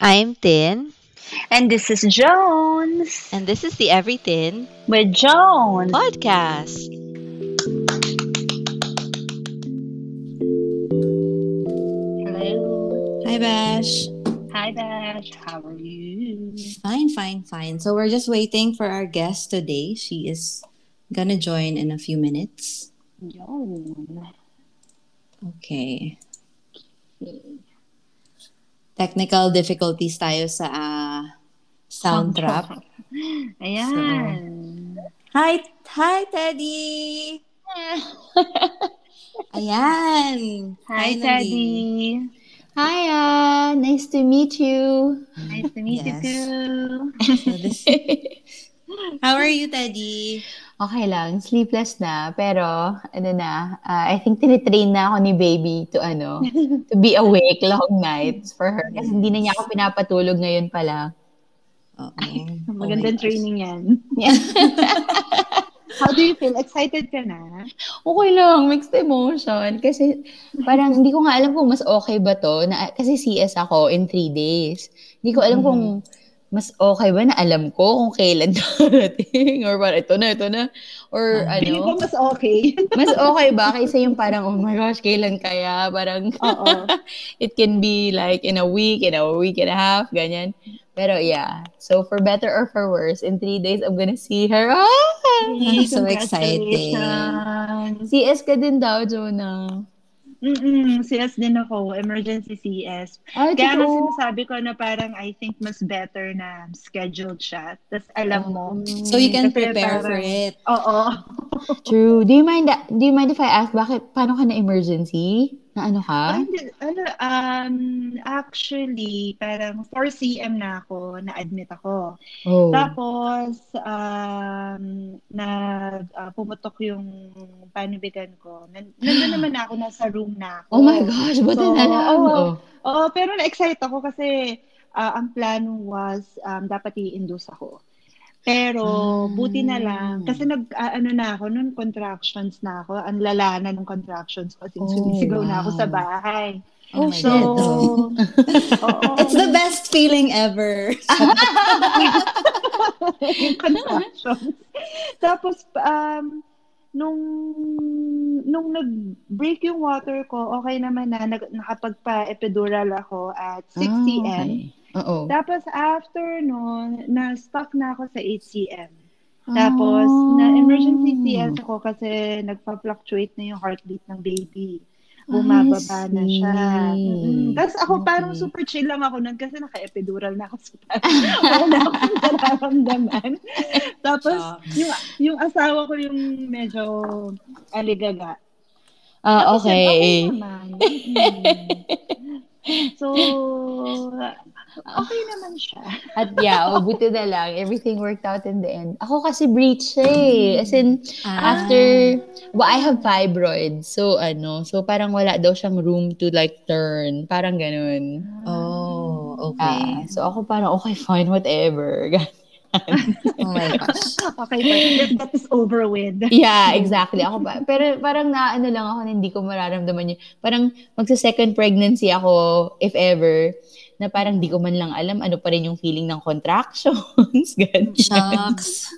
I'm Tin, And this is Jones and this is the Everything with Jones. podcast. Hello. Hi, Bash. Hi, Bash. How are you? Fine, fine, fine. So we're just waiting for our guest today. She is gonna join in a few minutes. Yun. Okay. Technical difficulties tayo sa ah, sound trap. Ayan. Hi, hi, Teddy. Ayan. Hi, Finally. Teddy. Hiya, nice to meet you. Nice to meet Yes. you too. So this- How are you, Teddy? Okay lang, sleepless na, pero ano na, ah, I think tinitrain na ako ni baby to ano, to be awake long nights for her. Kasi hindi na niya ako pinapatulog ngayon pa lang. Oo. Magandang Oh gosh. training yan. How do you feel? Excited ka na? Okay lang, mixed emotion. Kasi parang hindi ko nga alam kung mas okay ba to. Na, kasi CS ako in three days. Hindi ko alam kung mas okay ba na alam ko kung kailan darating. Or parang ito na, ito na. Or ko ano. mas okay. Mas okay ba kaysa yung parang, oh my gosh, kailan kaya? Parang, it can be like in a week, in a week and a half, ganyan. Pero yeah, so for better or for worse, in three days, I'm gonna see her. Ah! so exciting. CS ka din daw, Jonah. Mm-mm, CS din ako, emergency CS. Ay, Kaya nga totoo. sinasabi ko na parang I think mas better na scheduled siya. Tapos alam mo. So you can Kasi prepare for parang- it. Oo. True. Do you mind, do you mind if I ask, bakit, paano ka na emergency? Na ano ka? Ay, hindi, ano, um, actually, parang 4 cm na ako, na-admit ako. Oh. Tapos, um, na ah, pumutok yung panubigan ko. Nan- Nandun naman ako, nasa room na ako. Oh my gosh, buti So, na lang. oo. Oh. Oo, pero na-excite ako kasi ah, ang plano was um, dapat i-induce ako. Pero Ah. buti na lang kasi nag ah, ano na ako noon contractions na ako. Ang lala na ng contractions ko since Oh, sumisigaw na ako wow. sa bahay. Oh, So, shit. oo. It's the best feeling ever. yung contractions. Tapos, um, nung, nung nag-break yung water ko, okay naman na, nag, nakapagpa-epidural ako at 6 Ah, cm. okay. Oo. Tapos, after nun, na-stuck na ako sa 8 cm. Tapos, na-emergency Ah. CS ako kasi nagpa-fluctuate na yung heartbeat ng baby. Bumababa na siya. Mm-mm. Tapos ako parang Okay. super chill lang ako nun kasi naka-epidural na ako. So parang wala na akong nararamdaman. Tapos, yung, yung asawa ko yung medyo aligaga. Ah, Tapos yun, okay okay. naman. Mm-mm. So, okay naman siya. At yeah, oh, buti na lang. Everything worked out in the end. Ako kasi breach siya eh. As in, Ah. after, well, I have fibroids. So, ano, so parang wala daw siyang room to like turn. Parang ganun. Oh, Ah, okay. so ako parang, okay, fine, whatever. Oh my gosh. Okay, but that is over with. yeah, exactly. Ako pa. Pero parang na ano lang ako na hindi ko mararamdaman yun. Parang magsa second pregnancy ako, if ever, na parang di ko man lang alam ano pa rin yung feeling ng contractions. Ganyan. Shucks.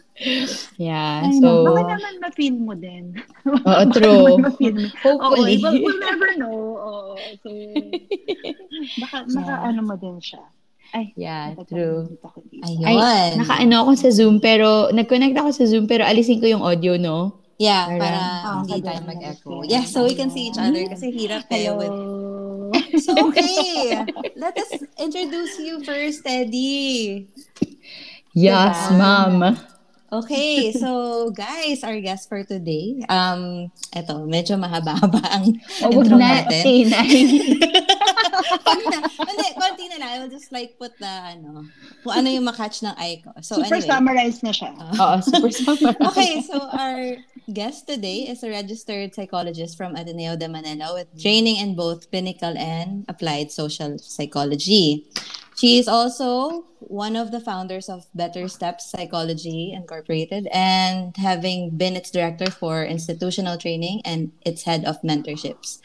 Yeah, Ay, so, Baka naman ma-feel mo din. oo, Baka true. naman ma-feel mo. Oo, Hopefully. we'll, we'll never know. Oo, so, baka, baka Yeah. ano mo din siya. Ay, Yeah, true. Ayun. Naka-ano ako sa Zoom, pero nag-connect ako sa Zoom, pero alisin ko yung audio, no? yeah, Para- para Ah, hindi kada- tayo mag-echo. Yeah, so we can see each other kasi hirap eh. Hello. With... So, okay. Let us introduce you first, Teddy. Yes, Diba? ma'am. Okay, so guys, our guest for today, um, eto, medyo mahaba-haba ang O, wag intro na. natin. Wag na. Hindi, konti na lang. I will just like put the, ano, kung ano yung makatch ng eye ko. So Super anyway. summarized na siya. Oo, super summer. Okay, so our guest today is a registered psychologist from Ateneo de Manila with training in both clinical and applied social psychology. She is also one of the founders of Better Steps Psychology Incorporated and having been its director for institutional training and its head of mentorships.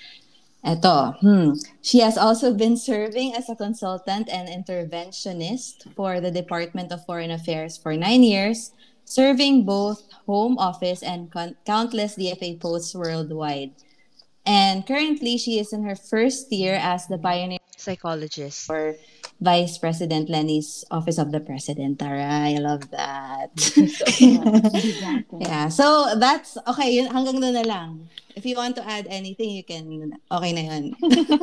Eto, hmm. She has also been serving as a consultant and interventionist for the Department of Foreign Affairs for nine years, serving both home office and con- countless DFA posts worldwide. And currently, she is in her first year as the pioneer Psychologist. for Vice President Lenny's Office of the President. Tara, I love that. yeah, so that's, okay, yun, hanggang doon na lang. If you want to add anything, you can, okay na yun.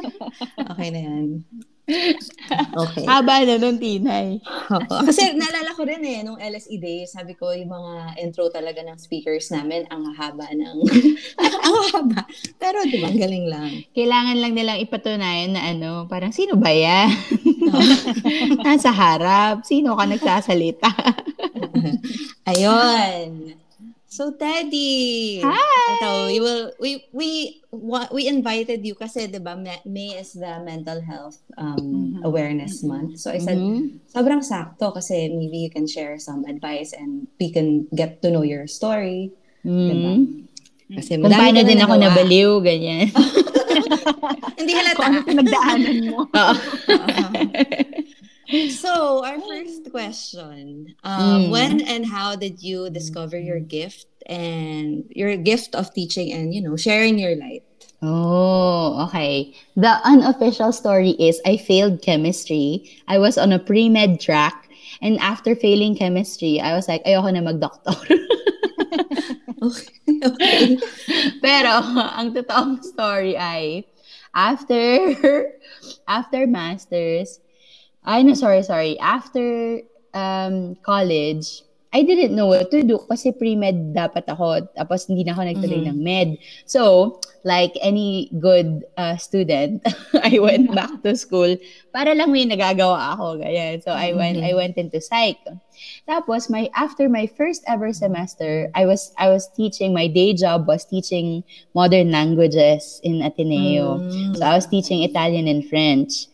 okay na yun. Okay. Haba na nun, Tinay. Kasi naalala ko rin eh, nung LSE days, sabi ko yung mga intro talaga ng speakers namin, ang haba ng, ang haba. Pero di ba, galing lang. Kailangan lang nilang ipatunayan na ano, parang sino ba yan? Nasa harap. Sino ka nagsasalita? Ayun. So Teddy, Hi! ito, we will we we we invited you kasi 'di ba Ma- May is the mental health um awareness month. So I said Mhm. sobrang sakto kasi maybe you can share some advice and we can get to know your story. Mm. Kasi Kung paano din ako nagawa. nabaliw, ganyan. Hindi Kung ano halata. pinagdaanan mo. Oo. so, our first question. Um, Mm. When and how did you discover your gift and your gift of teaching and, you know, sharing your light? Oh, okay. The unofficial story is I failed chemistry. I was on a pre-med track. And after failing chemistry, I was like, ayoko na mag-doctor. Okay. okay. Pero, ang totoong story ay, after, after masters, ay, no, sorry, sorry. After um, college, I didn't know what to do kasi pre-med dapat ako. Tapos hindi na ako nagtuloy Mhm. ng med. So, like any good uh, student, I went back to school para lang may nagagawa ako. Ganyan. So, I went, Mhm. I went into psych. Tapos, my, after my first ever semester, I was, I was teaching, my day job was teaching modern languages in Ateneo. Mm. So, I was teaching Italian and French.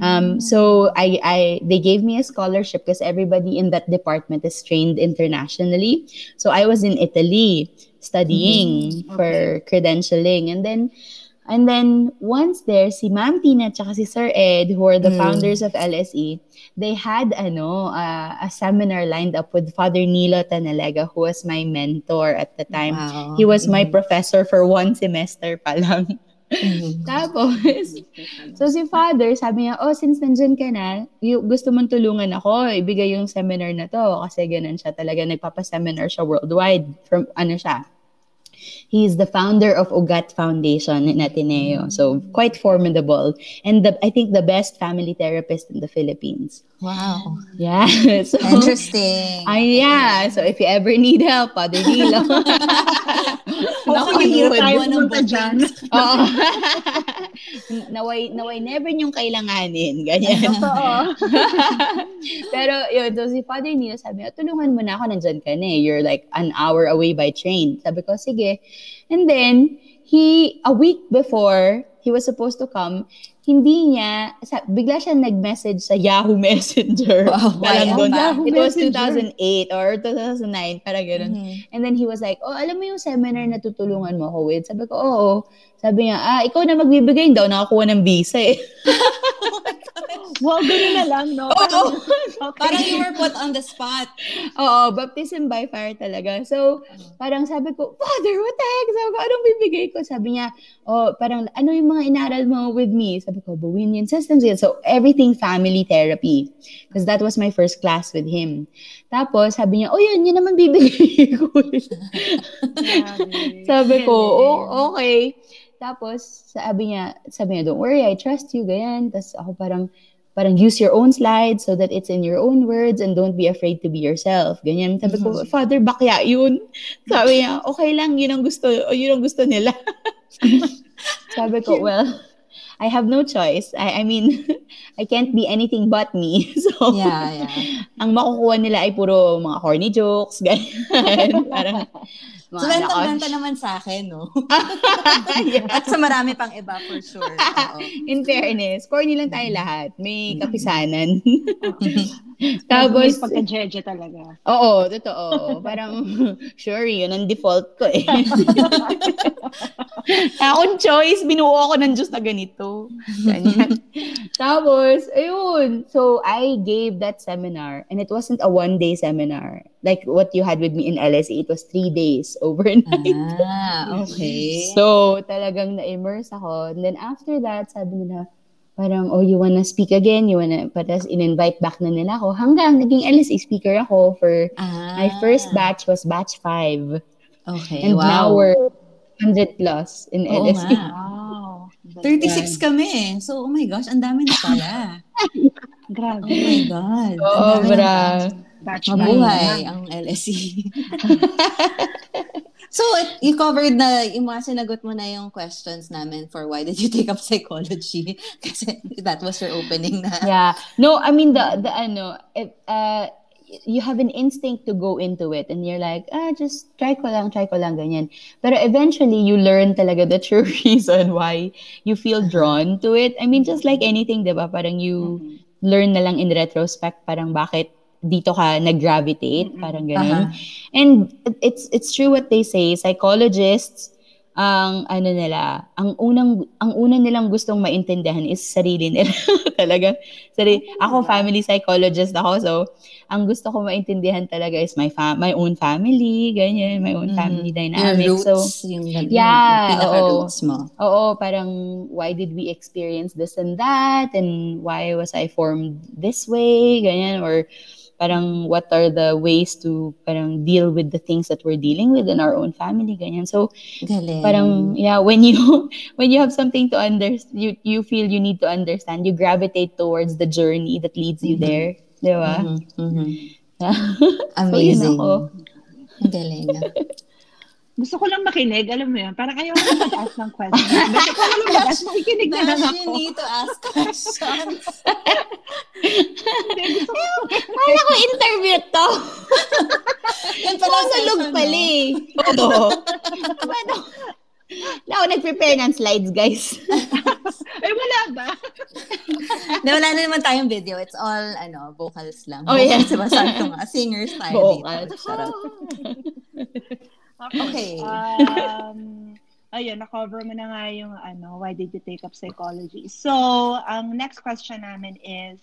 Um, so I, I, they gave me a scholarship because everybody in that department is trained internationally. So I was in Italy studying for credentialing, and then, and then once there, si Ma'am Tina at si Sir Ed, who are the Mm. founders of LSE, they had ano uh, a seminar lined up with Father Nilo Tanalega, who was my mentor at the time. Wow. He was my Mhm. professor for one semester pa lang. Mhm. Tapos, so si father, sabi niya, oh, since nandyan ka na, y- gusto mong tulungan ako, ibigay yung seminar na to. Kasi ganun siya talaga, nagpapa-seminar siya worldwide. From, ano siya, He's the founder of Ugat Foundation in Ateneo. So quite formidable. And the, I think the best family therapist in the Philippines. Wow. Yeah. So, Interesting. Ay, yeah. So if you ever need help, Father Nilo. Naku, tayo buwan ng dyan. Oo. naway, naway never niyong kailanganin. Ganyan. Totoo. Pero yun, so si Father Nilo sabi niya, tulungan mo na ako, nandyan ka na eh. You're like an hour away by train. Sabi ko, sige. And then, he, a week before he was supposed to come, hindi niya, sa, bigla siya nag-message sa Yahoo Messenger. Wow, Parang doon. ba? It was Messenger. 2008 or 2009, parang gano'n. Mhm. And then he was like, oh, alam mo yung seminar na tutulungan mo ako with? Sabi ko, oo. Sabi niya, ah, ikaw na magbibigay daw, nakakuha ng visa eh. Wow, gano'n na lang, no? Oo. Okay. Parang you were put on the spot. Oo, baptism by fire talaga. So, parang sabi ko, Father, what the heck? Sabi ko, anong bibigay ko? Sabi niya, oh, parang, ano yung mga inaral mo with me? Sabi ko, Bowenian systems. yun." So, everything family therapy. Because that was my first class with him. Tapos, sabi niya, oh, yun, yun naman bibigay ko. Sabi ko, oh, okay. Tapos, sabi niya, sabi niya, don't worry, I trust you, ganyan. Tapos ako parang, parang use your own slides so that it's in your own words and don't be afraid to be yourself. Ganyan. Sabi ko, Father, bakya yun. Sabi niya, okay lang, yun ang gusto, o yun ang gusto nila. Sabi ko, well, I have no choice. I, I mean, I can't be anything but me. So, Yeah, yeah. ang makukuha nila ay puro mga corny jokes, ganyan. Parang, So, mga bentang-benta naman sa akin, no? Yeah. At sa marami pang iba, for sure. Oo. In fairness, corny lang tayo lahat. May kapisanan. Tapos, Tapos, pagka-jeje talaga. oo, totoo. Parang, sure, yun ang default ko eh. Akong choice, binuo ako ng Diyos na ganito. Ganyan. Tapos, ayun. So, I gave that seminar and it wasn't a one-day seminar. Like what you had with me in LSE, it was three days overnight. Ah, okay. So, talagang na-immerse ako. And then after that, sabi nila, parang, oh, you wanna speak again? You wanna, patas in-invite back na nila ako. Hanggang naging LSE speaker ako for, ah, my first batch was batch 5. Okay, And wow. now we're 100 plus in Oo LSE. Wow. 36 kami eh. So, oh my gosh, ang dami na pala. Grabe. Oh my God. Ang Oo, dami na bra. Batch Mabuhay ang LSE. so, you covered na, yung mga sinagot mo na yung questions namin for why did you take up psychology? Kasi that was your opening na. Yeah. No, I mean, the, the ano, if, uh, you have an instinct to go into it and you're like, ah, just try ko lang, try ko lang, ganyan. Pero eventually, you learn talaga the true reason why you feel drawn to it. I mean, just like anything, di ba? Parang you Mhm. learn na lang in retrospect, parang bakit dito ka nag-gravitate, parang ganun. Aha. And it's it's true what they say, psychologists ang ano nila, ang unang ang una nilang gustong maintindihan is sarili nila. talaga. Sari, ako family psychologist ako, so ang gusto ko maintindihan talaga is my fam my own family, ganyan, my own Mhm. family dynamic. roots, So yung, yung, Yeah, yung mo. Oo, parang why did we experience this and that and why was I formed this way, ganyan or parang what are the ways to parang deal with the things that we're dealing with in our own family, ganyan. So Galing. parang yeah, when you when you have something to under you you feel you need to understand, you gravitate towards the journey that leads you Mhm. there, 'di ba? Mhm, mhm. Yeah. Amazing. Ang galing. Gusto ko lang makinig, alam mo yun. Parang ayaw ko mag-ask ng questions. Gusto ko lang mag-ask, makikinig na lang Nash, you ako. need to ask questions. Kala ko interview to. Yan pala ang session, pala eh. Oo. Paano? Na ako nag-prepare ng slides, guys. Ay, wala ba? Di, wala na naman tayong video. It's all, ano, vocals lang. Oh, yeah. Vocals, diba? Sabi ko nga, singers tayo Vocals. dito. Charot. Okay. Um, ayun, na-cover mo na nga yung ano, why did you take up psychology? So, ang next question namin is,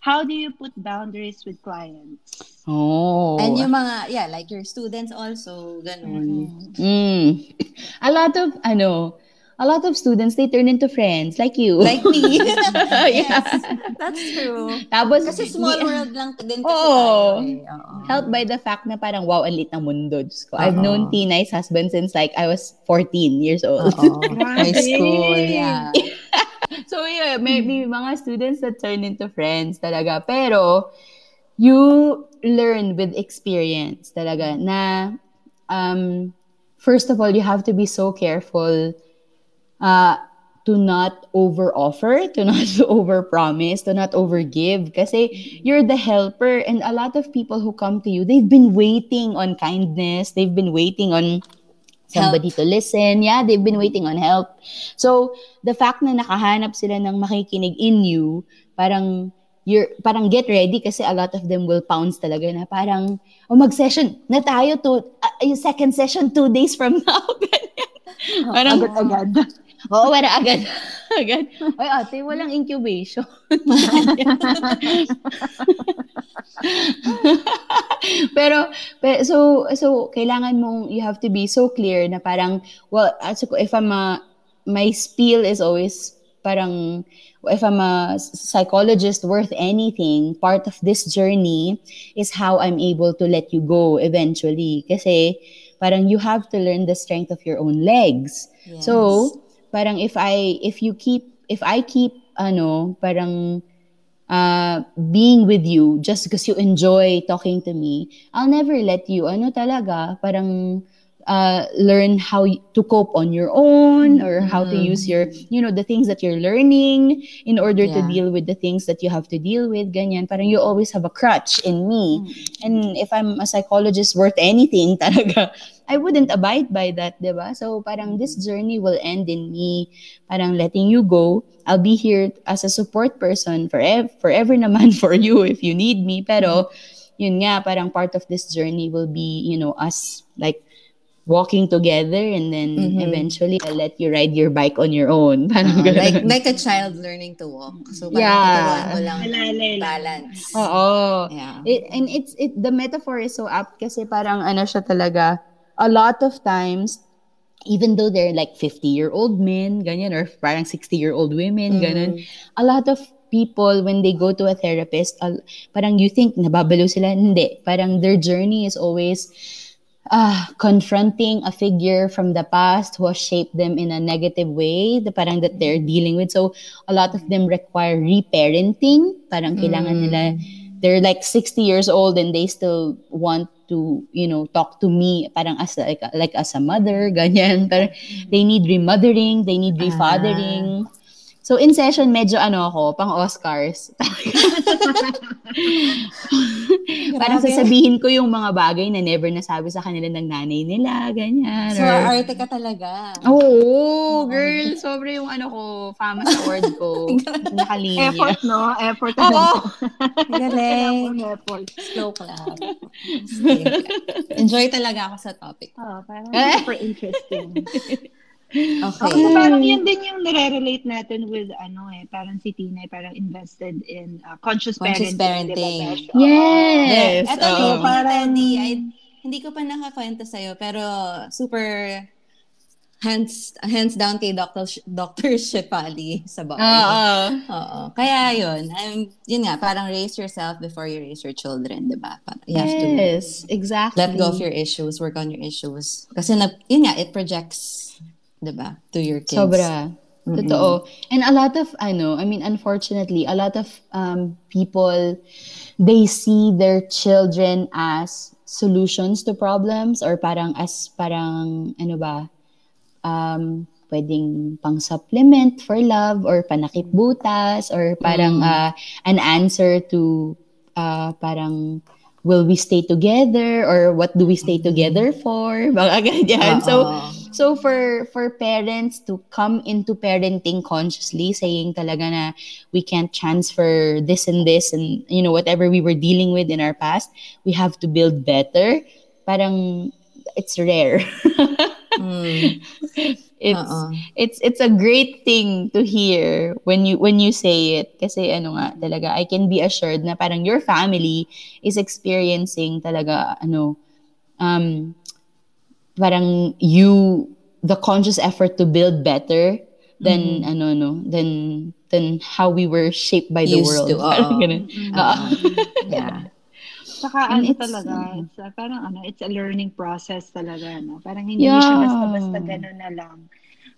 how do you put boundaries with clients? Oh. And yung mga, yeah, like your students also, ganun. Mm. A lot of, ano, a lot of students, they turn into friends, like you. Like me. Yeah. yes, that's true. Tapos, Kasi small di- world lang din kasi Oo. tayo eh. Helped by the fact na parang, wow, ang lit ng mundo. Diyos ko. I've Oo. known Tinay's husband since like I was 14 years old. High school, yeah. So yeah, may, may mga students that turn into friends talaga. Pero you learn with experience talaga na um, first of all, you have to be so careful uh, to not over-offer, to not over-promise, to not over-give. Kasi you're the helper and a lot of people who come to you, they've been waiting on kindness. They've been waiting on somebody to listen. Yeah, they've been waiting on help. So, the fact na nakahanap sila ng makikinig in you, parang you're parang get ready kasi a lot of them will pounce talaga na parang oh mag-session na tayo to uh, yung second session two days from now. Ganyan. parang Agad-agad. Oo, para agad. agad. Ay, ate, walang incubation. pero, pero, so, so, kailangan mong, you have to be so clear na parang, well, as if I'm a, my spiel is always parang, if I'm a psychologist worth anything, part of this journey is how I'm able to let you go eventually. Kasi, parang you have to learn the strength of your own legs. Yes. So, parang if I if you keep if I keep ano, parang uh, being with you just because you enjoy talking to me, I'll never let you ano talaga, parang uh, learn how to cope on your own or how to Mhm. use your, you know, the things that you're learning in order to Yeah. deal with the things that you have to deal with. Ganyan. Parang you always have a crutch in me. And if I'm a psychologist worth anything, talaga, I wouldn't abide by that, di ba? So parang this journey will end in me parang letting you go. I'll be here as a support person forever, forever naman for you if you need me. Pero yun nga, parang part of this journey will be, you know, us like walking together and then Mhm. eventually I'll let you ride your bike on your own. Parang Oo, like like a child learning to walk. So parang Yeah. mo lang. balance. Oo. Yeah. It, and it's it the metaphor is so apt kasi parang ano siya talaga a lot of times even though they're like 50 year old men ganyan or parang 60 year old women mm. ganun a lot of people when they go to a therapist al- parang you think nababalo sila hindi. Parang their journey is always ah confronting a figure from the past who has shaped them in a negative way the parang that they're mm. dealing with. So a lot of them require reparenting. Parang kailangan mm. nila they're like 60 years old and they still want to you know talk to me parang as like like as a mother ganyan. Parang they need remothering they need refathering So in session medyo ano ako pang Oscars. Parang sasabihin ko yung mga bagay na never nasabi sa kanila ng nanay nila, ganyan. So, or- arte ka talaga. Oo, girl. Sobra yung ano ko, fama sa word ko. Nakalinya. Effort, no? Effort. Oo. Galing. Effort. Slow clap. Enjoy talaga ako sa topic. Oh, parang Eh? super interesting. Okay. Ako parang yun din yung nare-relate natin with ano eh, parang si Tina eh, parang invested in uh, conscious, Conscious parenting. parenting. Diba, Besh? Yes. Ito oo. din, Parang- I, hindi ko pa nakakwento sa'yo, pero super hands hands down kay Dr. Sh- Dr. Shefali sa bahay. Oo. Oo. Kaya yun, um, yun nga, parang raise yourself before you raise your children, di ba? Parang You have to Yes, exactly. let go of your issues, work on your issues. Kasi, na, yun nga, it projects, di ba, to your kids. Sobra. Totoo. And a lot of, ano, I mean, unfortunately, a lot of um, people, they see their children as solutions to problems or parang as, parang, ano ba, um, pwedeng pang supplement for love or panakip butas or parang uh, an answer to uh, parang will we stay together or what do we stay together for mga ganyan so Oo. So for for parents to come into parenting consciously saying talaga na we can't transfer this and this and you know whatever we were dealing with in our past we have to build better parang it's rare Mm. it's Oo. it's it's a great thing to hear when you when you say it kasi ano nga talaga I can be assured na parang your family is experiencing talaga ano um parang you the conscious effort to build better than ano no than than how we were shaped by the Used world to. Parang ganun. Oo. Yeah. Saka And ano it's- talaga, it's, uh, parang ano, it's a learning process talaga, no? Parang hindi siya Yeah. basta-basta gano'n na lang.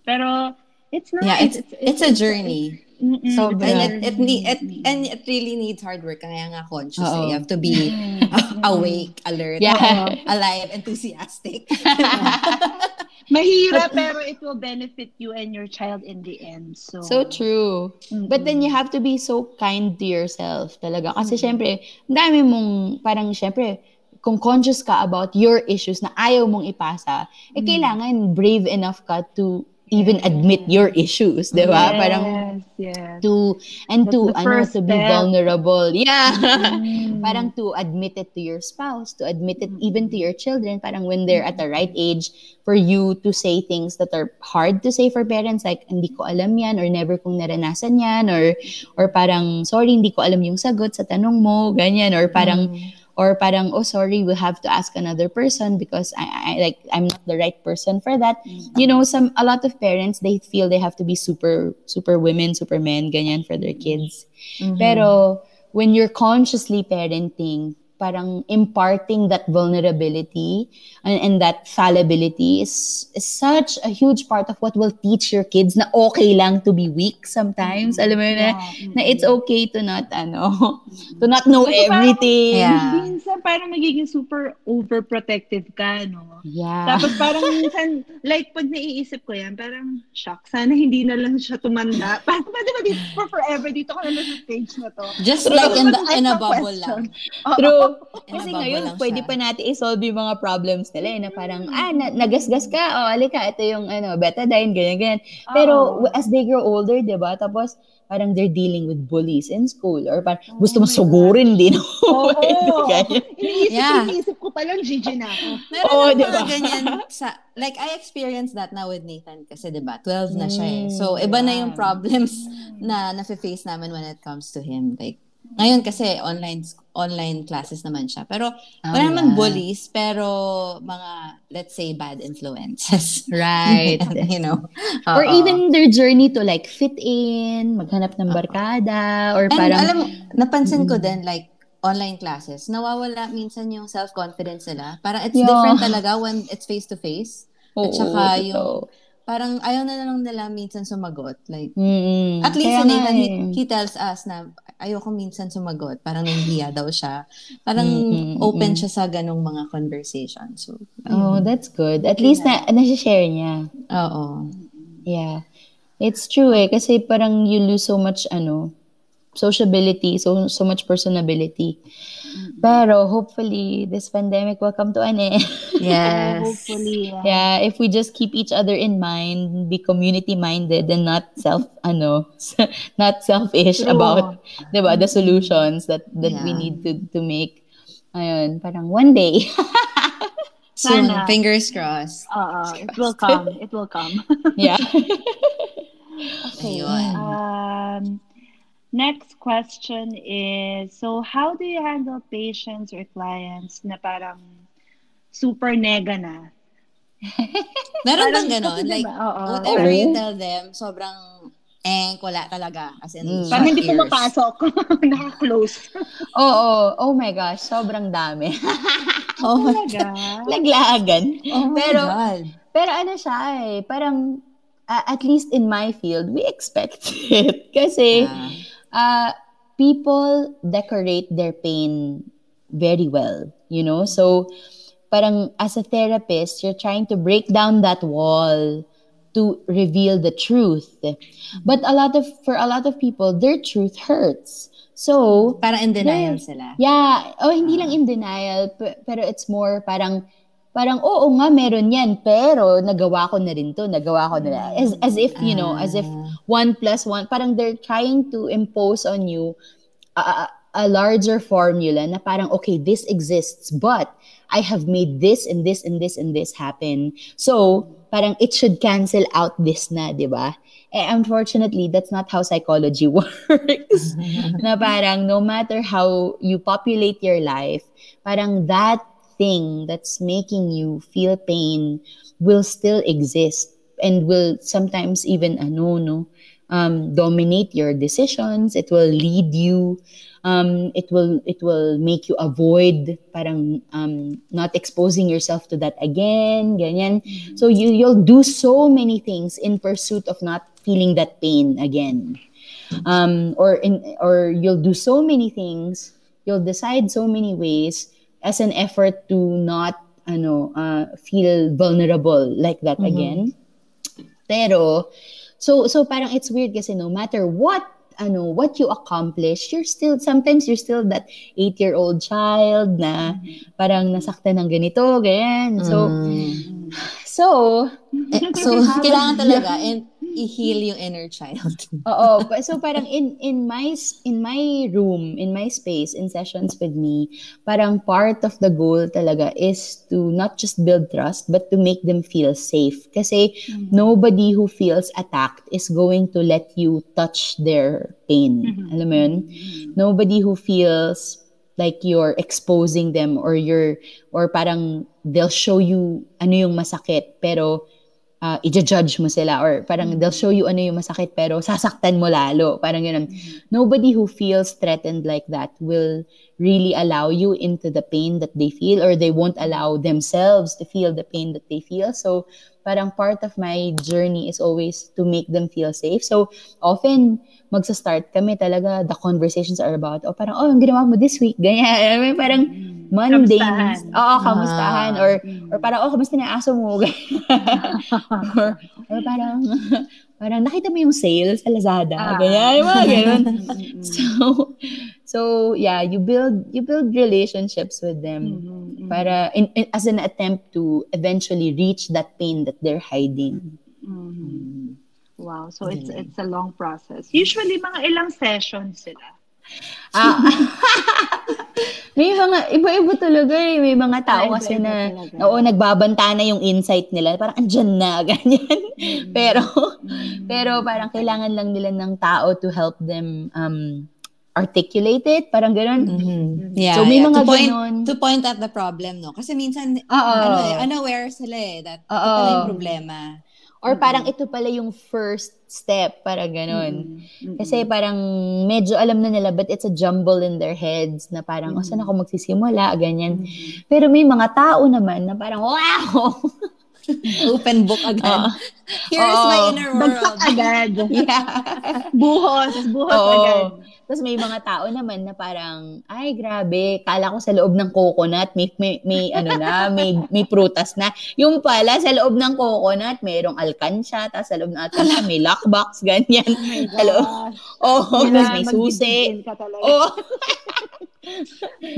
Pero, it's not, Yeah, it's, it's a journey. Mm-mm, Sobra. And it, it, it, and it really needs hard work. Kaya nga conscious. Eh. You have to be awake, alert, Yeah. alive, enthusiastic. Mahirap, pero it will benefit you and your child in the end. So, So true. But then you have to be so kind to yourself talaga. Kasi syempre, ang dami mong, parang syempre, kung conscious ka about your issues na ayaw mong ipasa, eh kailangan brave enough ka to even admit your issues, di ba? yes, Parang yes. to, and That's to, ano, to be step. vulnerable. Yeah. Mm. parang to admit it to your spouse, to admit it even to your children, parang when they're at the right age for you to say things that are hard to say for parents, like, hindi ko alam yan, or never kong naranasan yan, or, or parang, sorry, hindi ko alam yung sagot sa tanong mo, ganyan, or parang, or parang, oh, sorry, we'll have to ask another person because I, I like, I'm not the right person for that. You know, some, a lot of parents, they feel they have to be super, super women, super men, ganyan for their kids. Pero, when you're consciously parenting, parang imparting that vulnerability and, and that fallibility is, is such a huge part of what will teach your kids na okay lang to be weak sometimes. Alam mo yun, na, Yeah. na it's okay to not, ano, to not know parang- everything. Yeah. Minsan parang magiging super overprotective ka, no? Yeah. Tapos parang minsan, like pag naiisip ko yan, parang shock. Sana hindi na lang siya tumanda. Parang pwede ba dito for forever? Dito ka na lang sa stage na to. Just like in, the, in a bubble question. lang. True. Kasi ngayon, pwede siya. pa natin i-solve yung mga problems nila eh, na parang, ah, na, nagasgas ka, o oh, alika, ito yung ano, betadine, ganyan, ganyan. Pero Oo. as they grow older, di ba, tapos parang they're dealing with bullies in school or parang gusto Oh mo my sugurin din. Oo. Iniisip, Yeah. iniisip ko pa lang, GG na ako. Meron mga diba? ganyan sa, like, I experienced that now with Nathan kasi, di ba, 12 na siya eh. So, iba na yung problems na nafe-face namin when it comes to him. Like, ngayon kasi online online classes naman siya. Pero, wala Ah, naman yeah. bullies, pero mga, let's say, bad influences. Right. you know? or Oo. even their journey to like fit in, maghanap ng barkada, or And parang, alam napansin ko Mm. din, like, online classes, nawawala minsan yung self-confidence nila. Parang it's Yeah. different talaga when it's face-to-face. oo, At saka totoo. Parang ayaw na lang nila minsan sumagot. Like, Mm-mm. at least Kaya Nathan, he, eh. he tells us na ayoko minsan sumagot. Parang nahihiya daw siya. Parang Mm, mm, open siya sa ganong mga conversation. So, Oh, ayun. that's good. At least na, na-share niya. Oo. Yeah. It's true eh. Kasi parang you lose so much, ano, sociability, so so much personability. Pero hopefully, this pandemic will come to an end. Yes. Hopefully. yeah. yeah, if we just keep each other in mind, be community-minded and not self, ano, not selfish True. about, di ba, the solutions that, that we Yeah. need to, to make. Ayun, parang one day. Soon, Sana. fingers crossed. Oo, it will come. It will come. yeah. Okay. Ayun. Um, next question is, so how do you handle patients or clients na parang super nega na? Meron bang ganon? Like, diba, oo. whatever you tell them, sobrang eh, wala talaga. As in, Mm. Parang hindi pumapasok. Naka-close. Oo. Oh my gosh. Sobrang dami. Oh my Talaga? Laglagan. Oh my Pero- God. Pero ano siya eh, parang uh, at least in my field, we expect it. Kasi Yeah. Uh, people decorate their pain very well, you know? So parang as a therapist, you're trying to break down that wall to reveal the truth. But a lot of for a lot of people, their truth hurts. So, Parang in denial Yes. sila. Yeah, oh hindi lang in denial, pe- pero it's more parang parang oo nga meron 'yan, pero nagawa ko na rin 'to, nagawa ko na as as if, you know, as if Ah. One plus one, parang they're trying to impose on you a, a, larger formula na parang okay, this exists, but I have made this and this and this and this happen. So, parang it should cancel out this na, 'di ba? Eh, unfortunately, that's not how psychology works na parang no matter how you populate your life, parang that thing that's making you feel pain will still exist and will sometimes even ano no um, dominate your decisions. It will lead you. Um, it will it will make you avoid parang um, not exposing yourself to that again. Ganyan. So you you'll do so many things in pursuit of not feeling that pain again um, or in or you'll do so many things you'll decide so many ways as an effort to not ano uh, feel vulnerable like that Mhm. again pero so so parang it's weird kasi no matter what ano what you accomplish you're still sometimes you're still that 8 year old child na parang nasaktan ng ganito ganyan so Mm. so Eh, so, kailangan talaga and i-heal yung inner child. Oo, so parang in in my in my room, in my space, in sessions with me, parang part of the goal talaga is to not just build trust but to make them feel safe. Kasi nobody who feels attacked is going to let you touch their pain. Mhm. Alam mo yun? Nobody who feels like you're exposing them or you're or parang they'll show you ano yung masakit pero uh, i-judge mo sila or parang they'll show you ano yung masakit pero sasaktan mo lalo. Parang ganun. Nobody who feels threatened like that will really allow you into the pain that they feel or they won't allow themselves to feel the pain that they feel. So parang part of my journey is always to make them feel safe. So often magsa-start kami talaga, the conversations are about, oh, parang, oh, ang ginawa mo this week, ganyan. May parang mundane. Kamustahan. Oo, kamustahan. Ah. Or, or parang, oh, kamusta na aso mo? or, or parang, parang nakita mo yung sale sa Lazada. Ah. Ganyan, yung mga. Mm-mm. So, so yeah, you build, you build relationships with them Mhm. para, in, in- as an attempt to eventually reach that pain that they're hiding. Mhm. Wow, so it's it's a long process. Usually mga ilang sessions sila. Ah, may mga, iba-iba talaga eh. May mga tao Ah, kasi iba-iba na, talaga. oo, nagbabanta na yung insight nila. Parang andyan na, ganyan. pero, pero parang kailangan lang nila ng tao to help them um, articulate it. Parang ganun. Mhm. Yeah, So, may yeah. mga to point, ganon. to point at the problem, no? Kasi minsan, Oo. ano eh, unaware sila eh, that ito Oo. pala yung problema. Or parang ito pala yung first step. Parang ganun. Mm-mm. Kasi parang medyo alam na nila but it's a jumble in their heads na parang, oh, saan ako magsisimula? Ganyan. Pero may mga tao naman na parang, wow! Open book agad. Oo. Here's Oo. my inner Bagsak world. agad. yeah. Buhos, buhos Oo. agad. Tapos may mga tao naman na parang, ay grabe, kala ko sa loob ng coconut, may, may, may ano na, may, may prutas na. Yung pala, sa loob ng coconut, mayroong alkansya, tapos sa loob ng alkansya, may lockbox, ganyan. sa loob. Oh, tapos may susi. Oh,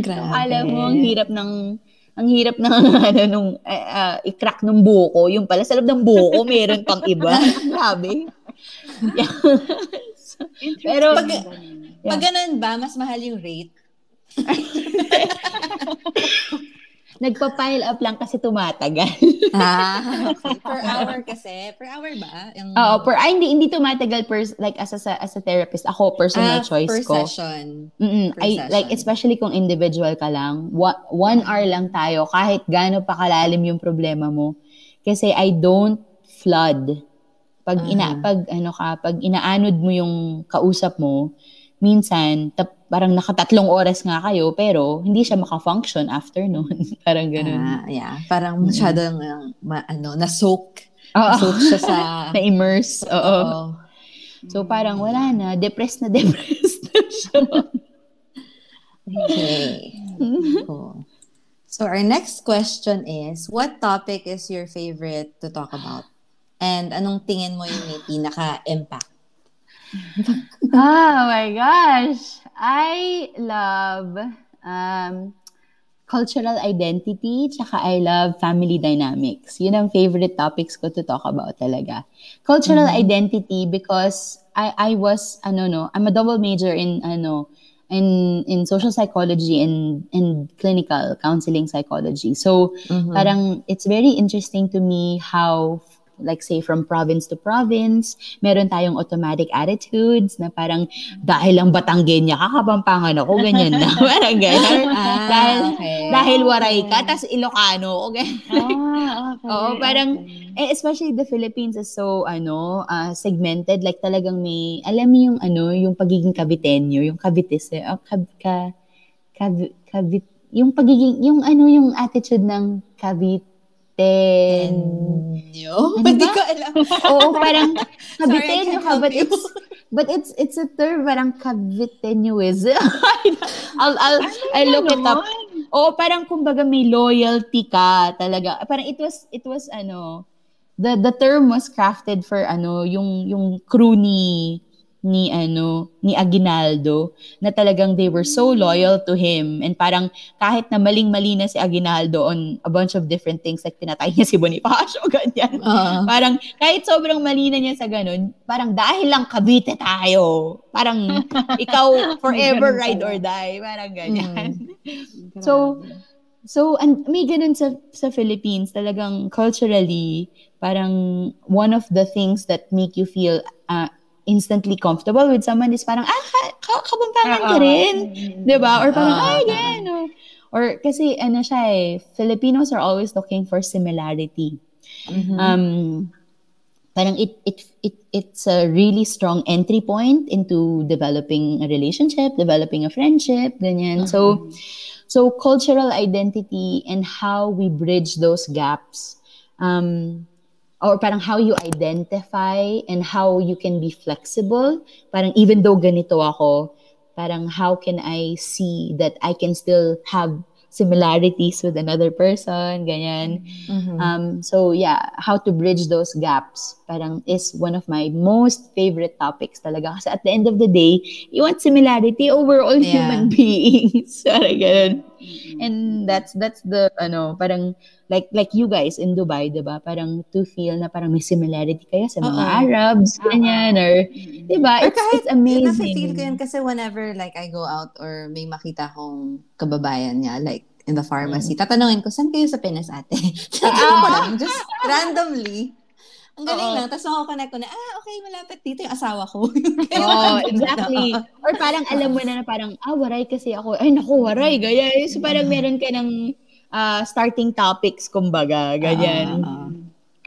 Grabe. alam mo, ang hirap ng ang hirap ng ano nung eh, ah, i-crack ng buko. Yung pala sa loob ng buko, meron pang iba. Grabe. Pero- Pag-? Yeah. Pag ganun ba, mas mahal yung rate? Nagpa-pile up lang kasi tumatagal. Ah, okay. Per hour kasi. Per hour ba? Yung, Oo, per ay hindi hindi tumatagal per like as a as a therapist. Ako personal ah, choice per ko. session. Mm-mm. per I, like session. especially kung individual ka lang, one, one hour lang tayo kahit gaano pa kalalim yung problema mo. Kasi I don't flood. Pag ina Aha. pag ano ka, pag inaanod mo yung kausap mo, minsan tap, parang nakatatlong oras nga kayo pero hindi siya maka-function after nun. parang ganun. Ah, yeah. Parang masyadong uh, ma, ano, na-soak. Oo. Na-soak siya sa... Na-immerse. Oo. Oo. So parang wala na, depressed na depressed na siya. Okay. Cool. So our next question is, what topic is your favorite to talk about? And anong tingin mo yung may pinaka-impact? Oh my gosh. I love um, cultural identity, tsaka I love family dynamics. Yun ang favorite topics ko to talk about talaga. Cultural identity because I I was ano no, I'm a double major in ano in in social psychology and and clinical counseling psychology. So Mhm. parang it's very interesting to me how like say from province to province, meron tayong automatic attitudes na parang dahil lang Batanggenya ka, Kapampangan ako, ganyan na. parang ganyan. Ah, dahil, okay. dahil Waray ka, tas Ilocano ganyan. Ah, okay. Oo, parang, okay. eh, especially the Philippines is so, ano, ah, segmented. Like talagang may, alam mo yung, ano, yung pagiging Caviteño, yung Cavites, eh, oh, ka, ka, Cavi- Cavit, yung pagiging, yung ano, yung attitude ng Cavite. Yo? Ano Hindi ko alam. Oo, parang can't ka, but you. it's, but it's, it's a term, parang Caviteñoism. I'll, I'll, I'll look it up. Oo, parang kumbaga may loyalty ka talaga. Parang it was it was ano, the the term was crafted for ano, yung yung crew ni ni ano, ni Aguinaldo na talagang they were so loyal to him and parang kahit na maling-mali na si Aguinaldo on a bunch of different things like pinatay niya si Bonifacio ganyan. Ah. Parang kahit sobrang mali na niya sa ganun, parang dahil lang Cavite tayo. Parang ikaw forever ride or die. Parang ganyan. Grabe. So, So, and may ganun sa, sa Philippines, talagang culturally, parang one of the things that make you feel uh, instantly comfortable with someone is parang, ah, ka- ka- kabampangan ka Oo. rin. Mm. 'Di ba? Or parang, Ah, ay, yan. Or, or kasi, ano siya eh, Filipinos are always looking for similarity. Mhm. Um, parang it it it it's a really strong entry point into developing a relationship, developing a friendship, ganyan. So so cultural identity and how we bridge those gaps um or parang how you identify and how you can be flexible. Parang even though ganito ako, parang how can I see that I can still have similarities with another person, ganyan. Mhm. Um, so yeah, how to bridge those gaps parang is one of my most favorite topics talaga. Kasi at the end of the day, you want similarity over all Yeah. human beings. parang ganun. And that's that's the ano, parang like like you guys in Dubai, 'di ba? Parang to feel na parang may similarity kayo sa mga Oo. Arabs, Oo. ganyan or 'di ba? Or It's kahit, it's amazing. Nafe-feel ko yun kasi whenever like I go out or may makita akong kababayan niya, like in the pharmacy, tatanungin ko, saan kayo sa Pinas ate? Lang, just randomly. Ang galing Oo. lang. Tapos makakonect ko na, ah, okay, malapit dito yung asawa ko. Oh, exactly. Or parang alam mo na na parang, ah, waray kasi ako. Ay, naku, waray, gaya. So parang meron ka ng ah, starting topics, kumbaga, ganyan. Ah, ah,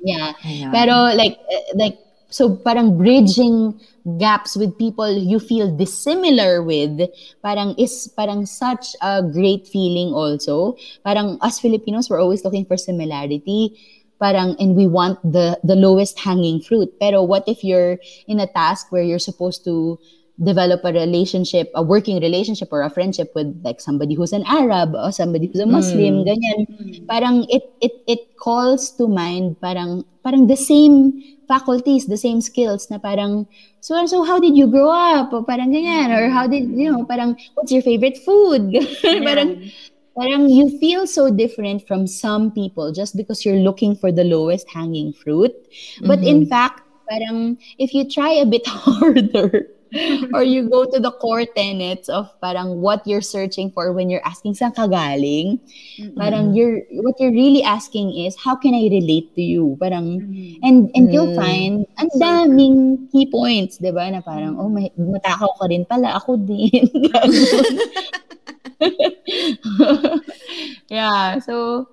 Yeah. Ayan. Pero like, eh, like, so parang bridging gaps with people you feel dissimilar with, parang is parang such a great feeling also. Parang us Filipinos, we're always looking for similarity. Parang, and we want the the lowest hanging fruit. Pero what if you're in a task where you're supposed to develop a relationship, a working relationship or a friendship with like somebody who's an Arab or somebody who's a Muslim, mm. ganyan. Mm. Parang it it it calls to mind parang parang the same faculties, the same skills na parang so so how did you grow up? O parang ganyan or how did you know parang what's your favorite food? parang parang you feel so different from some people just because you're looking for the lowest hanging fruit. But in mm-hmm. fact, parang if you try a bit harder or you go to the core tenets of parang what you're searching for when you're asking saan ka galing, parang you're what you're really asking is how can I relate to you? Parang and and you'll Mm. find ang daming key points, 'di ba? Na parang oh may matakaw ka rin pala, ako din. yeah, so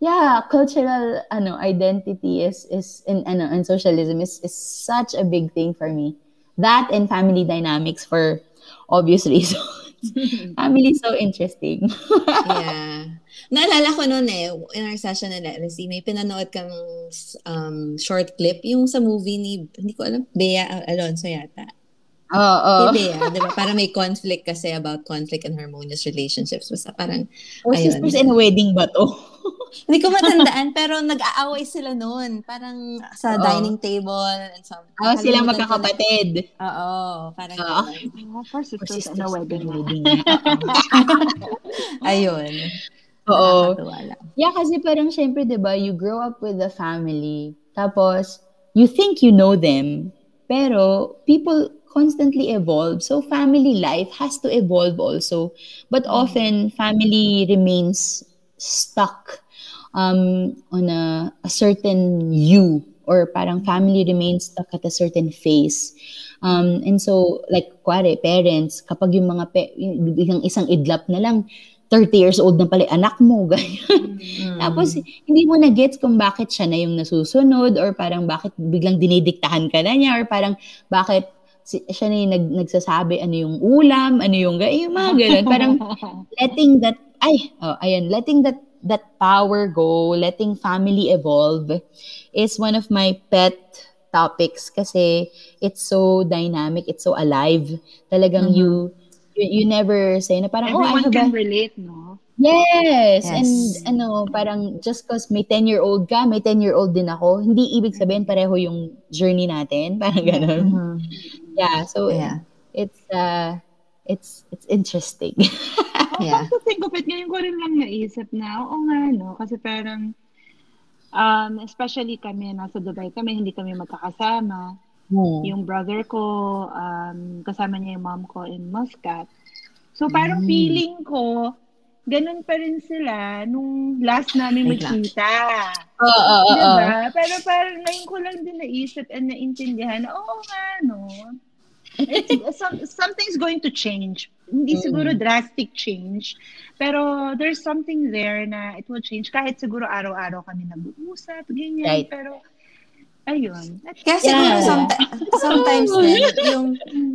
yeah, cultural ano identity is is in ano and socialism is is such a big thing for me. That and family dynamics for obvious reasons. family so interesting. yeah. Naalala ko noon eh, in our session na LSE, may pinanood kang um, short clip, yung sa movie ni, hindi ko alam, Bea Alonso yata. Oo. Si Bea, di ba? Parang may conflict kasi about conflict and harmonious relationships. Basta parang, Or Ayun. sisters in a wedding ba to? Hindi ko matandaan, pero nag-aaway sila noon. Parang sa Oo. dining table. And some, Oh, sila ko na- magkakapatid. Oo, parang Oo. ganun. Oh, for Or sisters in a wedding. wedding. Ayun. Oo. Nakakatuwa lang. Yeah, kasi parang syempre, di ba, you grow up with a family, tapos you think you know them, pero people constantly evolve. So family life has to evolve also. But often, family remains stuck um, on a, a certain you or parang family remains stuck at a certain phase. Um, and so, like, kware, parents, kapag yung mga, pe, yung isang idlap na lang, 30 years old na pala anak mo, ganyan. Mm. Tapos, hindi mo na-gets kung bakit siya na yung nasusunod or parang bakit biglang dinidiktahan ka na niya or parang bakit si, siya na yung nag, nagsasabi ano yung ulam, ano yung, yung mga ganun. Parang letting that, ay, oh, ayun, letting that that power go, letting family evolve is one of my pet topics kasi it's so dynamic, it's so alive. Talagang you, you you never say na parang, oh, I Everyone have a, can relate, no? Yes. Yes. And ano, parang just cause may 10-year-old ka, may 10-year-old din ako, hindi ibig sabihin pareho yung journey natin. Parang ganun. Mhm. Yeah. So Yeah. it's uh it's it's interesting. Yeah. Tapos think of it, ngayon ko rin lang naisip na, oo nga, no? Kasi parang, um, especially kami, nasa Dubai kami, hindi kami magkakasama. Hmm. Yung brother ko, um, kasama niya yung mom ko in Muscat. So parang Mm. feeling ko, ganun pa rin sila nung last namin magkita. Oo, oo, oo. Diba? Pero parang ngayon ko lang din naisip and naintindihan na, oo nga, no? It's, some, something's going to change. Hindi Mm. siguro drastic change. Pero there's something there na it will change. Kahit siguro araw-araw kami nag-uusap, ganyan. Right. Pero Ayun. Kaya Yeah. siguro someti- sometimes din, yung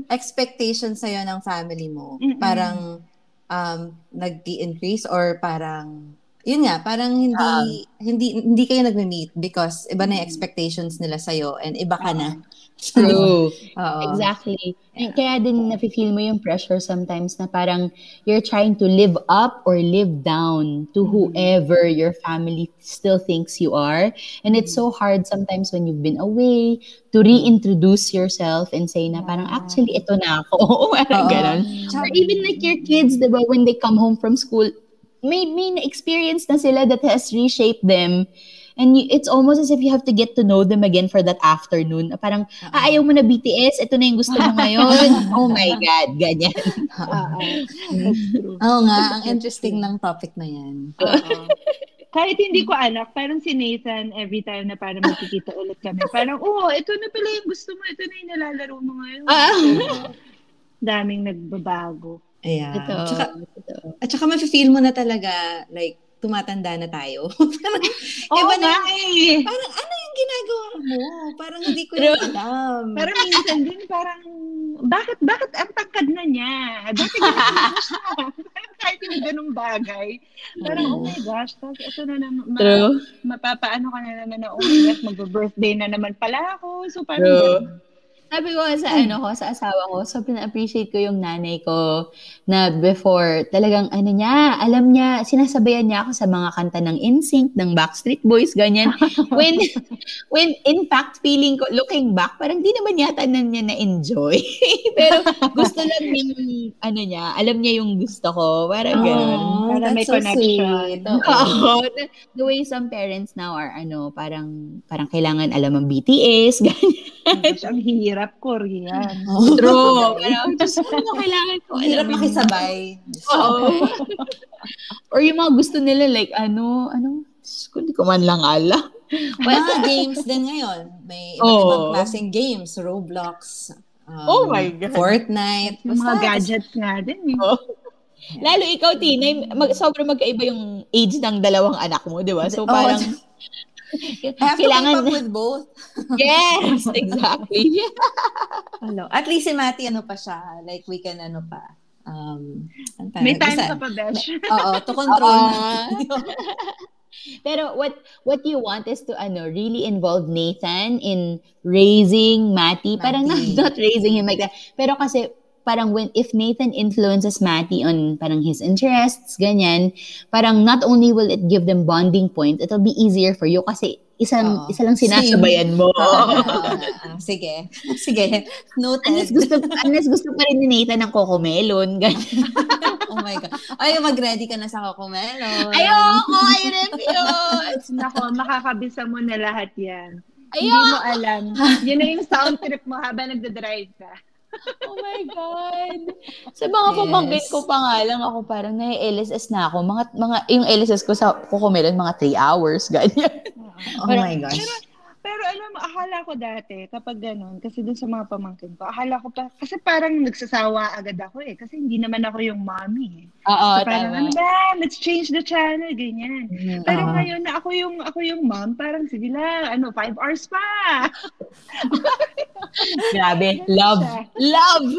expectation sa'yo ng family mo, Mm-mm. parang um, nag-increase or parang, yun nga, parang hindi, hindi, hindi kayo nag-meet because iba na yung expectations nila sa'yo and iba ka na. True. Oo. Exactly. And Kaya din nafe-feel mo yung pressure sometimes na parang you're trying to live up or live down to whoever your family still thinks you are. And it's so hard sometimes when you've been away to reintroduce yourself and say na parang actually ito na ako. parang Oo. ganun. Or even like your kids, di ba, when they come home from school, may, may na-experience na sila that has reshaped them. And y- it's almost as if you have to get to know them again for that afternoon. Parang, ah, ayaw mo na BTS, ito na yung gusto mo ngayon. oh my God, ganyan. Oo. Nga, ang interesting ng topic na yan. Kahit hindi ko anak, parang si Nathan, every time na parang magkikita ulit kami, parang, oh, ito na pala yung gusto mo, ito na yung nilalaro mo ngayon. Ah. Daming nagbabago. Ayan. Ito. Tsaka, at saka mafe-feel mo na talaga, like, tumatanda na tayo. parang, Oo iba na eh. parang ano yung ginagawa mo? Parang hindi ko yung alam. Pero minsan din parang, bakit, bakit ang tangkad na niya? Dati ganun siya. Parang kahit yung ganung bagay. Parang, oh my gosh, tapos ito na naman, ma- True. mapapaano ka na naman na, oh my gosh, magbe-birthday na naman pala ako. So parang, True. ganun. Sabi ko sa ano ko, sa asawa ko, so pina-appreciate ko yung nanay ko na before, talagang ano niya, alam niya, sinasabayan niya ako sa mga kanta ng NSYNC, ng Backstreet Boys, ganyan. When, when in fact, feeling ko, looking back, parang di naman yata na niya na-enjoy. Pero gusto lang yung, ano niya, alam niya yung gusto ko. Parang ganun. Oh, Para may so connection. Oo. The way some parents now are, ano, parang, parang kailangan alam ang BTS, ganyan. Gosh, ang hirap, Korean. Oh. True. Parang, Diyos ko, kailangan ko. Hirap makisabay. Oo. Or yung mga gusto nila, like, ano, ano, hindi ko man lang alam. Mga games din ngayon. May iba't Oo. ibang klaseng games. Roblox. um, Oh my God. Fortnite. Yung mga Basta, gadgets nga din eh. Lalo ikaw, Tina, mag, sobrang magkaiba yung age ng dalawang anak mo, di ba? So, parang, I have to keep up with both. yes, exactly. Hello. At least si Mati, ano pa siya, like we can ano pa. Um, ano May time basta- ka pa, Besh. Oo, to control. Pero what what you want is to ano really involve Nathan in raising Matty. Parang not, Matty. not raising him like that. Pero kasi parang when if Nathan influences Matty on parang his interests, ganyan, parang not only will it give them bonding points, it'll be easier for you kasi isang Oo. isa lang sinasabayan mo. Oo. Sige. Sige. unless Noted. gusto unless gusto pa rin ni Nathan ng cocomelon. ganyan. Oh my God. Ay, mag-ready ka na sa Cocomelon. Ayoko, I refuse. Nako, makakabisa mo na lahat yan. Hindi Ayoko. mo alam. Yun na yung sound trip mo habang nagda-drive ka. Oh my God. Sa mga Yes. pamangkin ko pa nga lang ako parang nai-LSS na ako. Mga, mga, yung LSS ko sa Cocomelon, mga 3 hours, ganyan. Oh my gosh. Pero alam mo, akala ko dati, kapag ganun, kasi dun sa mga pamangkin ko, akala ko pa, kasi parang nagsasawa agad ako eh, kasi hindi naman ako yung mommy eh. Oo, So parang, ano tama. ba, let's change the channel, ganyan. Mm, Pero oo. ngayon na ako yung, ako yung mom, parang sige lang, ano, five hours pa. Grabe. Love. siya. Love!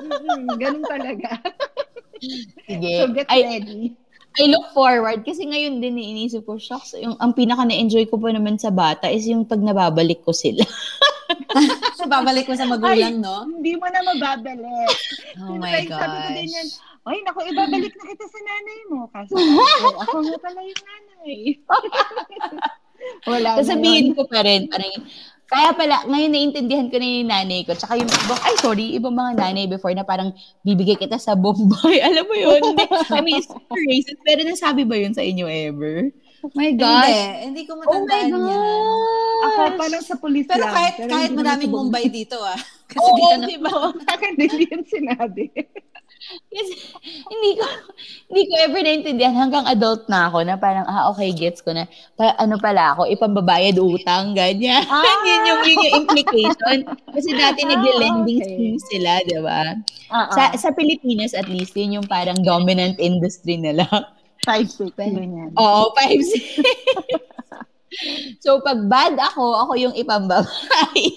Mm, ganun talaga. Sige. So get I, ready. I look forward kasi ngayon din iniisip ko, shucks, yung, ang pinaka na-enjoy ko pa naman sa bata is yung pag nababalik ko sila. Babalik mo sa magulang, no? Hindi mo na mababalik. Oh my ba yung Sabi ko din yan, gosh. ay, naku, ibabalik na kita sa nanay mo. Kaso, ako, nga pala yung nanay. Wala Sasabihin ko pa rin, parang, kaya pala, ngayon naiintindihan ko na yung nanay ko. Tsaka yung ibang, ay sorry, ibang mga nanay before na parang bibigay kita sa Bombay. Alam mo yun? I mean, it's racist. Pero nasabi ba yun sa inyo ever? My Hindi, gosh. hindi ko Oh my matandaan yan. gosh. Ako parang sa police Pero lang. kahit Pero kahit hindi maraming Mumbai dito ah. Kasi Oo, dito na. diba? Sa akin, hindi yun sinabi. Kasi hindi ko hindi ko ever naintindihan hanggang adult na ako na parang ah okay gets ko na pa, ano pala ako ipambabayad utang ganyan. Ah! yun yung yun yung implication. Kasi dati Ah, nagle-lending okay. scheme sila, 'di ba? Oo. Sa sa Pilipinas at least yun yung parang dominant industry nila. Five, six, ganyan. Oo, five so, pag bad ako, ako yung ipambabae.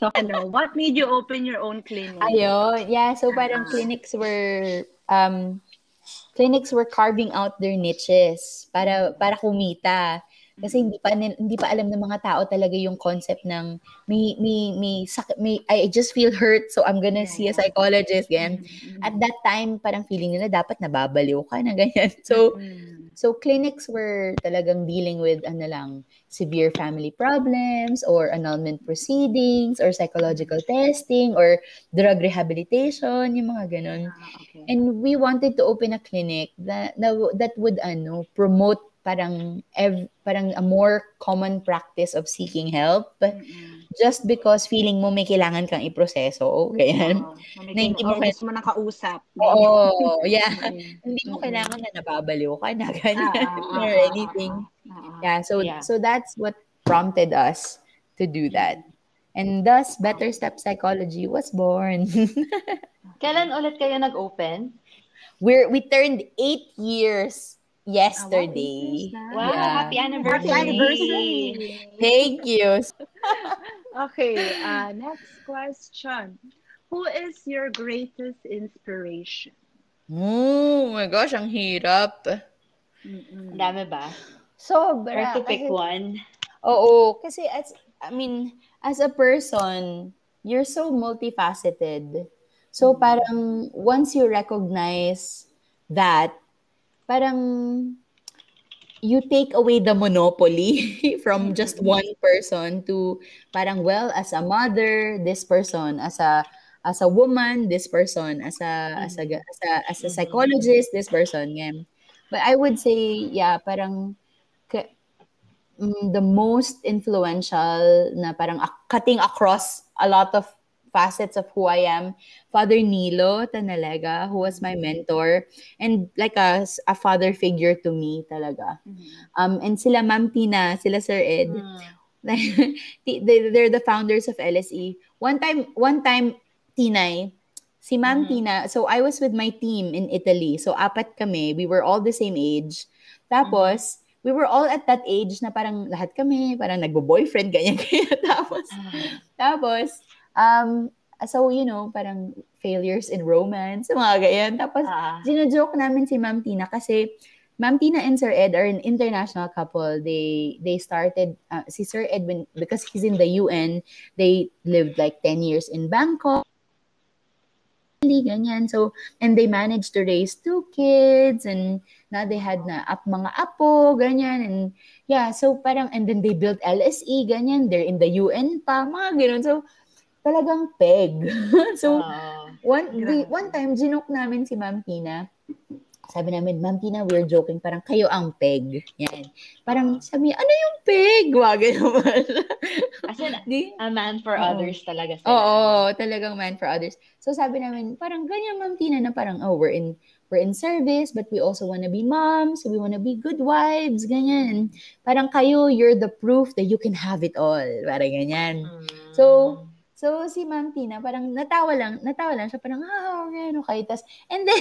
So, ano, what made you open your own clinic? Ayun. Yeah, so parang clinics were um clinics were carving out their niches para para kumita. Kasi hindi pa hindi pa alam ng mga tao talaga yung concept ng may may may, sak- may I just feel hurt so I'm gonna see a psychologist ganyan. At that time parang feeling nila dapat nababaliw ka na ganyan. So Mm. So clinics were talagang dealing with ano lang, severe family problems or annulment proceedings or psychological testing or drug rehabilitation, yung mga ganun. Ah, okay. And we wanted to open a clinic that that would ano promote parang ev- parang a more common practice of seeking help Mm-mm. just because feeling mo may kailangan kang iproseso. Ganyan. Oo, Na hindi mo kaya- mo nakausap. Oo, yeah. Mm. Hindi mo kailangan na nababaliw ka na Ah, ganyan ah, ah, or ah, anything. ah, ah. Yeah, so Yeah. so that's what prompted us to do that. And thus Better Step Psychology was born. Kailan ulit kayo nag-open? We're we turned 8 years Ah, yesterday. eight. Wow, Yeah. happy anniversary. Happy anniversary. Thank you. Okay, uh, next question. Who is your greatest inspiration? Oh my gosh, ang hirap. Mm-mm. Ang dami ba? Sobra. Or to pick kasi- one? Oo, kasi as I mean, as a person, you're so multifaceted. So parang once you recognize that, parang you take away the monopoly from just one person to parang well as a mother, this person as a as a woman, this person as a as a as a, as a psychologist, this person, yeah. But I would say, yeah, parang mm, the most influential na parang cutting across a lot of facets of who I am, Father Nilo Tanalega, who was my mentor and like a, a father figure to me talaga. Um, and sila Ma'am Tina, sila Sir Ed, they, they're the founders of LSE. One time, one time, Tinay, si Ma'am Mhm. Tina, so I was with my team in Italy. So apat kami, we were all the same age. Tapos, we were all at that age na parang lahat kami, parang nagbo-boyfriend, ganyan, ganyan. Tapos, tapos, um, so, you know, parang failures in romance, mga ganyan. Tapos, Ah. Gino-joke namin si Ma'am Tina kasi Ma'am Tina and Sir Ed are an international couple. They they started uh, si Sir Ed when, because he's in the UN, they lived like 10 years in Bangkok. Ganyan. So, and they managed to raise two kids and na they had na up mga apo, ganyan. And yeah, so parang, and then they built LSE, ganyan. They're in the UN pa, mga ganun. So, talagang peg. so, Ah. one, the, one time, ginoke namin si Ma'am Tina. Sabi namin, Ma'am Tina, we're joking. Parang kayo ang peg. Yan. Parang sabi niya, ano yung peg? Wag naman. As in, Di? a man for Oo. others talaga sila. Oo, talagang man for others. So sabi namin, parang ganyan Ma'am Tina na parang, oh, we're in we're in service, but we also want to be moms, we want to be good wives, ganyan. Parang kayo, you're the proof that you can have it all. Parang ganyan. Mm. So, So, si Ma'am Tina, parang natawa lang, natawa lang siya, parang, ah, okay, okay. Tas, and then,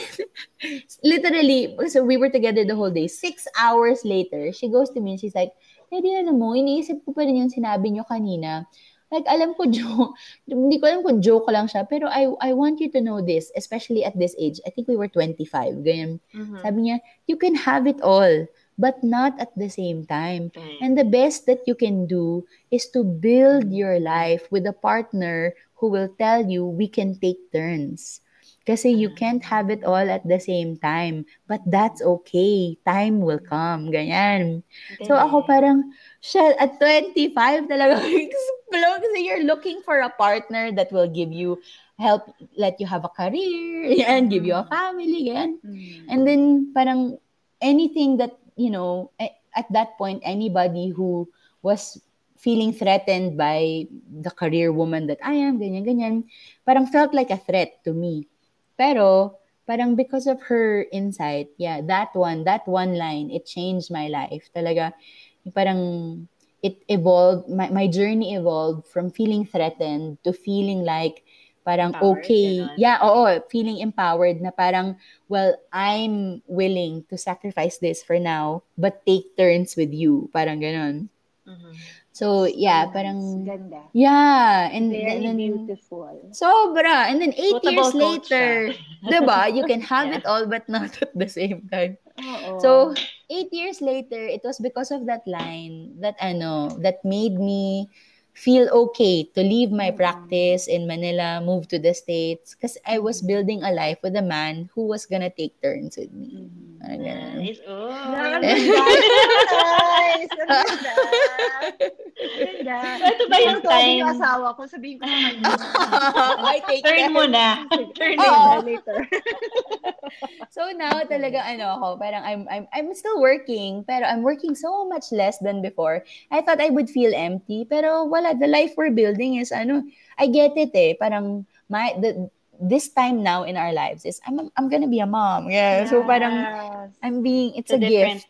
literally, so we were together the whole day. Six hours later, she goes to me and she's like, eh, di alam mo, iniisip ko pa rin yung sinabi niyo kanina. Like, alam ko, joke, hindi ko alam kung joke lang siya, pero I, I want you to know this, especially at this age. I think we were 25, ganyan. Mhm. Sabi niya, you can have it all, but not at the same time. Okay. And the best that you can do is to build your life with a partner who will tell you we can take turns. Kasi you mm. can't have it all at the same time. But that's okay. Time will come. Ganyan. So ako parang, shit, at 25 talaga explode kasi you're looking for a partner that will give you help let you have a career and give you a mm. family ganyan. Mm. And then parang anything that, you know, at that point, anybody who was feeling threatened by the career woman that I am, ganyan, ganyan, parang felt like a threat to me. Pero, parang because of her insight, yeah, that one, that one line, it changed my life. Talaga, parang it evolved, my, my journey evolved from feeling threatened to feeling like parang Empowered, okay. ganon. Yeah, oo, feeling empowered na parang, well, I'm willing to sacrifice this for now, but take turns with you. Parang ganon. Mhm. So, yeah, Nice. parang, Ganda. yeah. And Very then, beautiful. Sobra. And then eight years later, diba, you can have Yeah. it all but not at the same time. Oo. So, eight years later, it was because of that line that ano, that made me feel okay to leave my Mm. practice in Manila, move to the States, because I was building a life with a man who was gonna take turns with me. Mhm. Nice. Oh. Nice. Ang ganda. Ang ganda. So, ito ba yung Ito yung time? asawa ko. Sabihin ko sa kanya. I take Turn mo na. Turn mo na. later. So now talaga ano ako, parang I'm I'm I'm still working, pero I'm working so much less than before. I thought I would feel empty, pero wala the life we're building is ano, I get it eh, parang my the this time now in our lives is I'm I'm gonna be a mom. Yeah. So parang Yes. I'm being it's It's a, gift.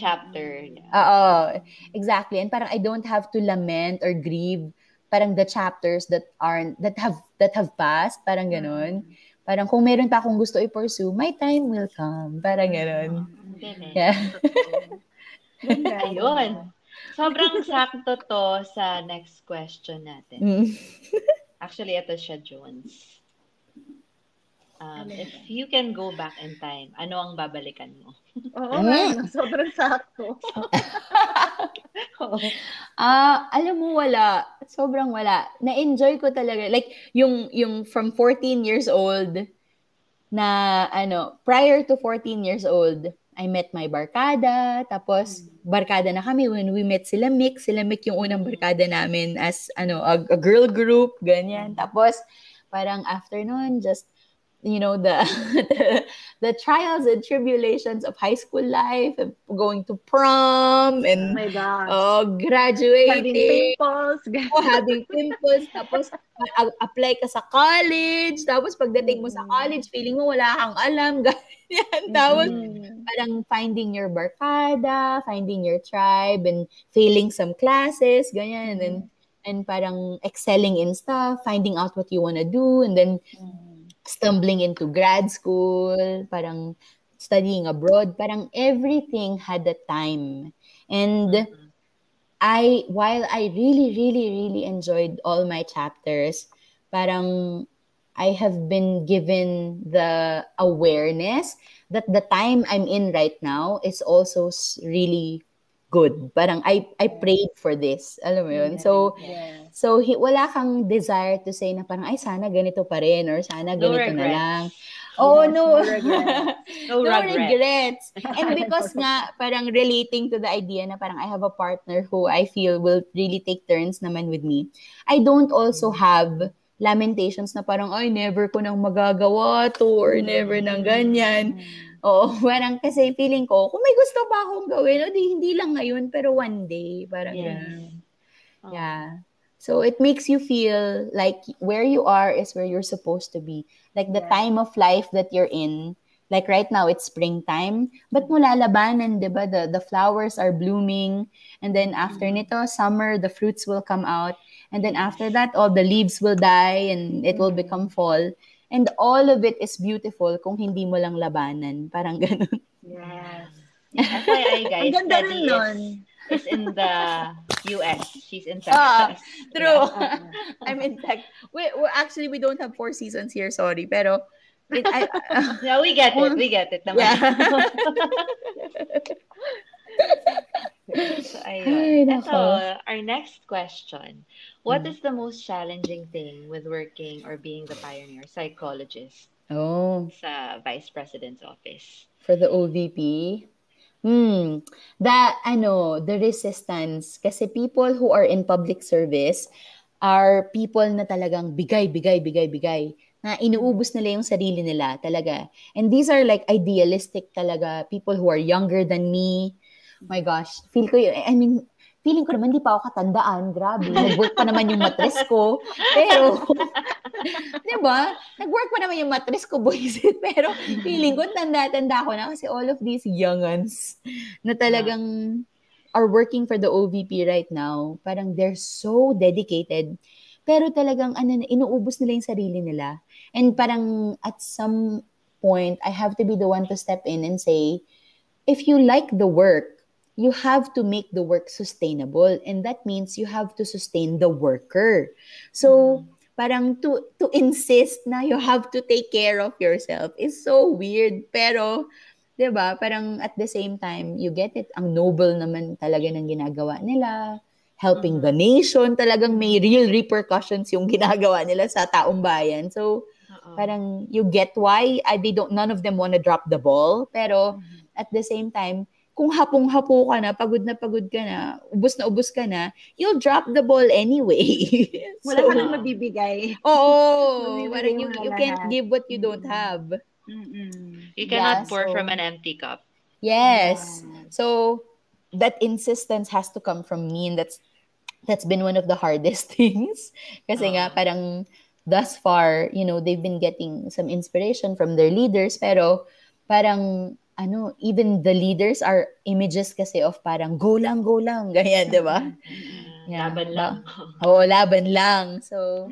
Chapter. Oo, exactly. And parang I don't have to lament or grieve parang the chapters that aren't that have that have passed, parang ganun. Parang kung meron pa akong gusto i-pursue, my time will come. Parang ganun. Galing. Yeah. Ayun. Sobrang sakto to sa next question natin. Mm. Actually, ito siya, Jones. Um, if you can go back in time, ano ang babalikan mo? Oo no? sobrang sakto. Ah, alam mo wala. Sobrang wala. Na-enjoy ko talaga. Like yung yung from 14 years old na ano, prior to 14 years old, I met my barkada, tapos barkada na kami when we met sila Mick, sila Mick yung unang barkada namin as ano, a, a girl group, ganyan. Tapos parang after nun, just you know the, the the trials and tribulations of high school life and going to prom Oh and oh Having graduating. pimples. oh, having pimples. Tapos apply ka sa college. Tapos pagdating mo sa college feeling mo wala kang alam ganyan. Tapos Mm. parang finding your barkada finding your tribe and failing some classes ganyan. And then and parang excelling in stuff finding out what you want to do. And then stumbling into grad school, parang studying abroad, parang everything had a time. And I, while I really, really, really enjoyed all my chapters, parang I have been given the awareness that the time I'm in right now is also really good. Parang I, I prayed for this. Alam mo yun? So, Yes. So, hi- wala kang desire to say na parang, ay, sana ganito pa rin or sana No ganito na regrets. lang. Oh, Yes, no. no regrets. No, no regrets. regrets. And because nga, parang relating to the idea na parang I have a partner who I feel will really take turns naman with me, I don't also have lamentations na parang, ay, never ko nang magagawa to or never nang ganyan. Oo, parang kasi feeling ko, kung may gusto pa akong gawin, o di, hindi lang ngayon, pero one day. Parang ganun. Oh. Yeah. So it makes you feel like where you are is where you're supposed to be. Like the Yeah. time of life that you're in. Like right now, it's springtime. But mo lalabanan, di ba? The, the flowers are blooming. And then after nito, summer, the fruits will come out. And then after that, all the leaves will die and it will become fall. And all of it is beautiful kung hindi mo lang labanan. Parang ganun. Yes. FYI, guys, Ang ganda rin nun. is, is in the US. She's in Ah, Texas. True. Yeah. I'm in tech. We, we, actually, we don't have four seasons here. Sorry. Pero, it, I, Yeah, we get it. We get it naman. Yeah. so, ayun. Ito, our next question. What Hmm. is the most challenging thing with working or being the pioneer psychologist oh, sa Vice President's office? for the OVP. Hmm. The, ano, the resistance. Kasi people who are in public service are people na talagang bigay, bigay, bigay, bigay. Na inuubos nila yung sarili nila talaga. And these are like idealistic talaga. People who are younger than me. My gosh. Feel ko yun. I mean, feeling ko naman di pa ako katandaan. Grabe. Nag-work pa naman yung matres ko. Pero, di ba? Nag-work pa naman yung matres ko, boys. Pero feeling ko tanda-tanda ko na kasi all of these youngans na talagang are working for the OVP right now, parang they're so dedicated. pero talagang ano, inuubos nila yung sarili nila. And parang at some point, I have to be the one to step in and say, if you like the work, you have to make the work sustainable. And that means you have to sustain the worker. So, parang to, to insist na you have to take care of yourself is so weird. Pero, 'di ba? Parang at the same time, you get it. Ang noble naman talaga ng ginagawa nila. Helping the nation, talagang may real repercussions yung ginagawa nila sa taong bayan. So, Oo. parang you get why uh, they don't none of them want to drop the ball, pero at the same time, kung hapong-hapo ka na, pagod na pagod ka na, ubos na ubos ka na, you'll drop the ball anyway. Wala So, ka nang mabibigay. Oo, Mabibigay parang you, you can't give what you don't Mm. have. Mm-mm. You cannot Yeah, pour so- from an empty cup. Yes. So that insistence has to come from me and that's that's been one of the hardest things. Kasi nga Ah. parang thus far, you know, they've been getting some inspiration from their leaders pero parang ano, even the leaders are images kasi of parang go lang, go lang, ganyan, di ba? Ah, Yeah. Laban lang. Oo, laban lang. So,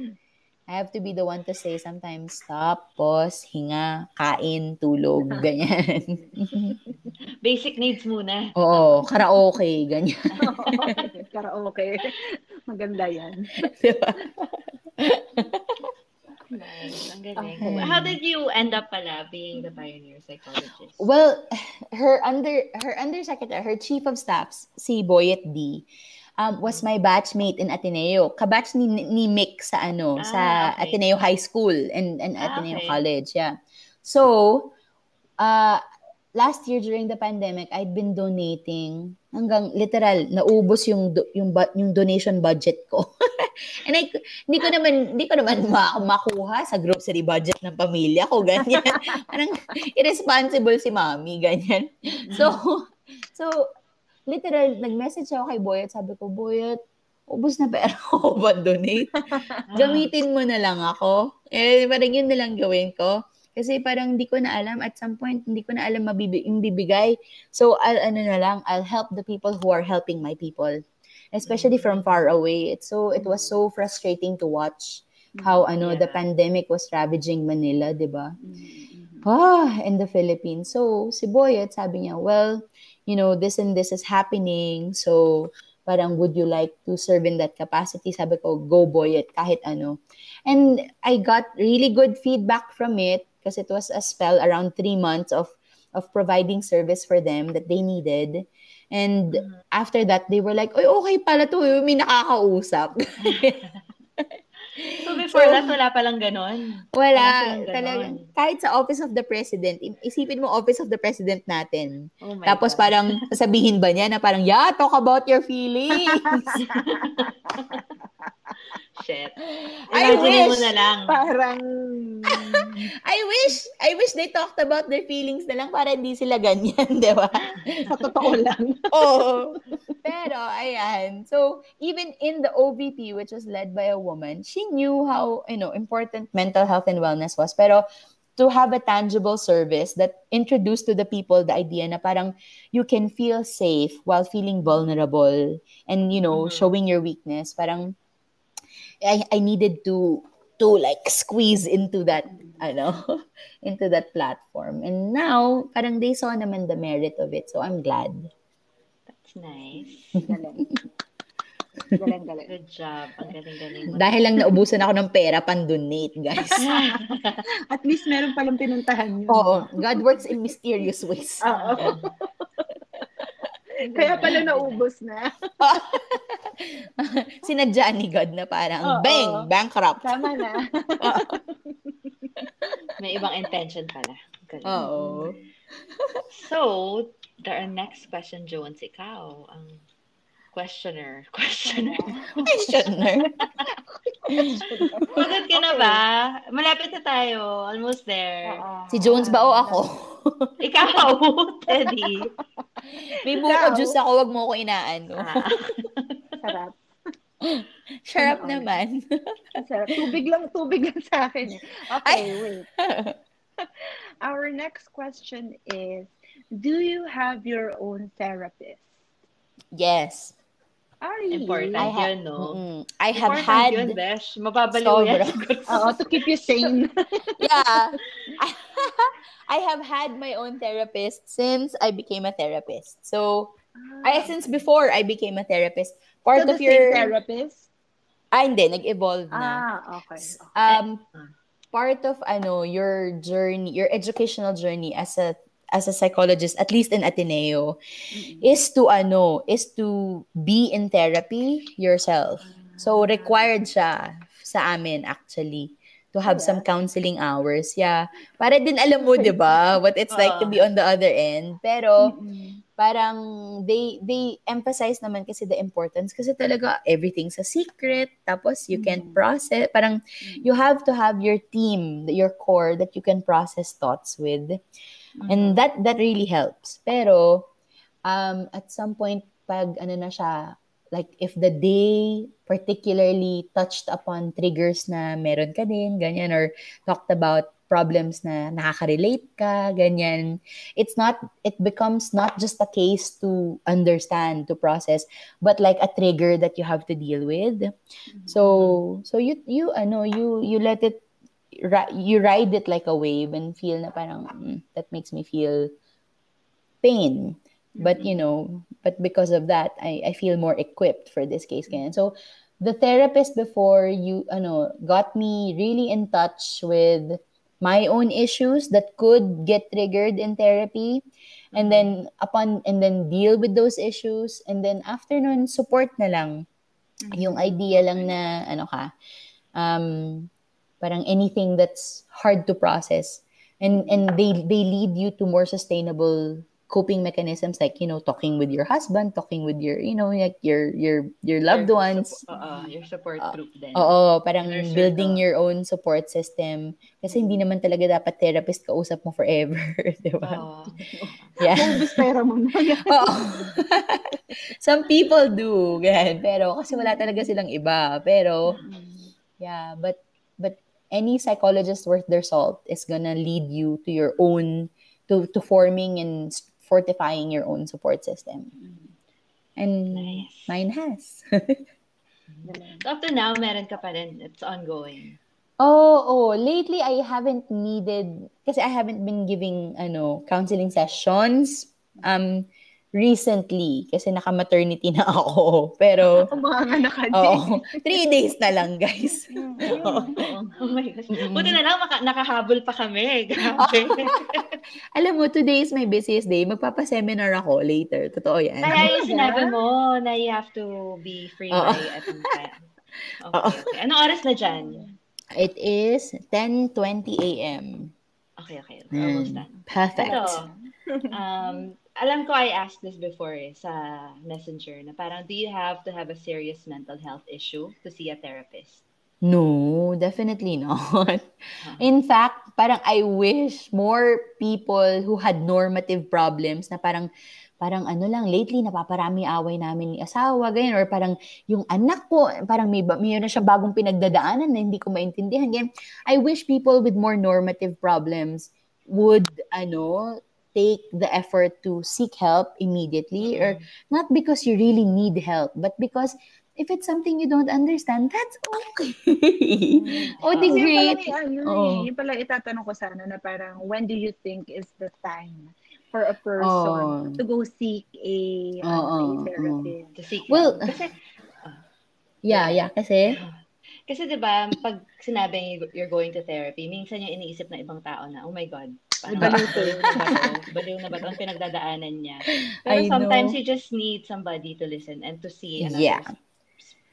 I have to be the one to say sometimes, stop, pause, hinga, kain, tulog, ganyan. Basic needs muna. Oo, karaoke, ganyan. Karaoke. Maganda yan. Di ba? Nice. Ang galing. Okay. How did you end up pala being the pioneer psychologist? Well, her under her undersecretary, her chief of staff, si Boyet D, um, was my batchmate in Ateneo. Kabatch ni, ni Mick sa ano, Ah, sa okay. Ateneo High School and, and Ah, Ateneo okay. College, yeah. So, uh, last year during the pandemic, I'd been donating hanggang literal naubos yung do- yung yung donation budget ko. And I, hindi ko naman hindi ko naman ma- makuha sa grocery budget ng pamilya ko ganyan. Parang irresponsible si mommy ganyan. So so literal nag-message ako kay Boyet, sabi ko, Boyet, ubos na pera ko ba donate? Gamitin mo na lang ako. Eh, parang yun na lang gawin ko. Kasi parang hindi ko na alam, at some point, hindi ko na alam mabibi- bibigay. So, I'll, ano na lang, I'll help the people who are helping my people. Especially from far away. It's so, it was so frustrating to watch how, ano, the Yeah. pandemic was ravaging Manila, di ba? Mm-mm. ah, in the Philippines. So, si Boyet, sabi niya, well, you know, this and this is happening. So, parang, would you like to serve in that capacity? Sabi ko, go Boyet, kahit ano. And I got really good feedback from it because it was a spell around three months of of providing service for them that they needed. And after that, they were like, Oy, okay pala to, may nakakausap. So before So- that, wala palang ganon. Wala Wala, talagang, kahit sa Office of the President, isipin mo Office of the President natin. Oh Tapos God. parang sasabihin ba niya na parang, yeah, talk about your feelings. Shit. I Imagine mo wish. na lang. Parang, I wish, I wish they talked about their feelings na lang para hindi sila ganyan, di ba? sa totoo lang. Oo. Pero, ayan. So, even in the OVP, which was led by a woman, she knew how, you know, important mental health and wellness was. Pero, to have a tangible service that introduced to the people the idea na parang you can feel safe while feeling vulnerable and, you know, Mhm. showing your weakness. Parang, I, I needed to to like squeeze into that ano into that platform and now parang they saw naman the merit of it so I'm glad That's nice. Galing. Galing, galing. Good job. Ang galing-galing mo. Dahil lang naubusan ako ng pera pan-donate, guys. At least meron palang pinuntahan yun. Oo. God works in mysterious ways. Oo. Kaya pala naubos na. Sinadya ni God na parang, Oo. bang, bankrupt. Tama na. May ibang intention pala. Galing. Oo. So, the next question, Jones, ikaw, ang questioner. Questioner. Questioner. Pagod ka na ba? Malapit na tayo. Almost there. Oo. Si Jones ba o ako? Ikaw, Teddy. May buko Ikaw? juice ako, wag mo ko inaano. Ah, Sarap. Sharp Ano? naman. Sarap. Tubig lang, tubig lang sa akin. eh. Okay, wait. Our next question is, do you have your own therapist? yes. Ah, really? Important I ha- yun, no? Mm-mm. I have Important had yun, Besh. Mababaliw yan. Oo, to keep you sane. yeah. I have had my own therapist since I became a therapist. So, I since before I became a therapist, part so of the your same therapist? Ah, hindi, nag-evolve na. Ah, okay. okay. Um part of ano, your journey, your educational journey as a as a psychologist, at least in Ateneo, Mm-mm. is to ano, is to be in therapy yourself. So required siya sa amin actually to have Yeah. some counseling hours. Yeah. Para din alam mo, 'di ba, what it's like to be on the other end. Pero Mm-mm. parang they they emphasize naman kasi the importance kasi talaga everything's a secret tapos you can't Mhm. process parang you have to have your team your core that you can process thoughts with and that that really helps. Pero um at some point pag ano na siya like if the day particularly touched upon triggers na meron ka din ganyan or talked about problems na nakaka-relate ka ganyan it's not it becomes not just a case to understand to process but like a trigger that you have to deal with. So so you you ano you you let it you ride it like a wave and feel na parang "Mm, that makes me feel pain. But you know but because of that I I feel more equipped for this case ganyan. So the therapist before you ano got me really in touch with my own issues that could get triggered in therapy. And then upon and then deal with those issues. And then after nun support na lang. Yung idea lang na ano ka um parang anything that's hard to process and and they they lead you to more sustainable coping mechanisms like you know talking with your husband talking with your you know like your your your loved Your ones suppo- Oo, your support Ah, group din. Oo, parang circle. building your own support system. Kasi hindi naman talaga dapat therapist kausap mo forever, di ba? Oo. Yeah. Pera mo. Oo. Some people do, ganyan. Pero kasi wala talaga silang iba. Pero, yeah, but but any psychologist worth their salt is gonna lead you to your own, to, to forming and fortifying your own support system. And Nice. mine has. So up now, meron ka pa rin. It's ongoing. Oh, oh, lately I haven't needed kasi I haven't been giving ano counseling sessions um recently kasi naka-maternity na ako. Pero Ang mga anak ka oh, three days na lang, guys. Oo. Oh my gosh. Mm-mm. Buti na lang, maka- nakahabol pa kami. Grabe. Alam mo, today is my busiest day. Magpapa-seminar ako later. Totoo yan. Kaya yung sinabi mo na you have to be free Oo. by at. Okay, Oo. okay. Anong oras na dyan? It is 10.20 a.m. Okay, okay. Almost Mm, done. perfect. Ito, um, alam ko I asked this before eh, sa messenger na parang do you have to have a serious mental health issue to see a therapist? No, definitely not. In fact, parang I wish more people who had normative problems na parang parang ano lang lately napaparami away namin ni asawa ganyan or parang yung anak ko parang may mayroon na siyang bagong pinagdadaanan na hindi ko maintindihan ganyan. I wish people with more normative problems would ano take the effort to seek help immediately or not because you really need help but because if it's something you don't understand that's okay. oh, the Kasi great. Pala, ano, eh, yung pala itatanong ko sana na parang when do you think is the time for a person Oh. to go seek a, Oo, ano, a oo. therapist? To seek Well, help. Kasi, Yeah, yeah, kasi kasi di ba pag sinabing you're going to therapy, minsan yung iniisip ng ibang tao na, oh my God, Baliw to. baliw na ba to? Baliw na ba to? Ang pinagdadaanan niya. Pero I sometimes know. you just need somebody to listen and to see another Yeah.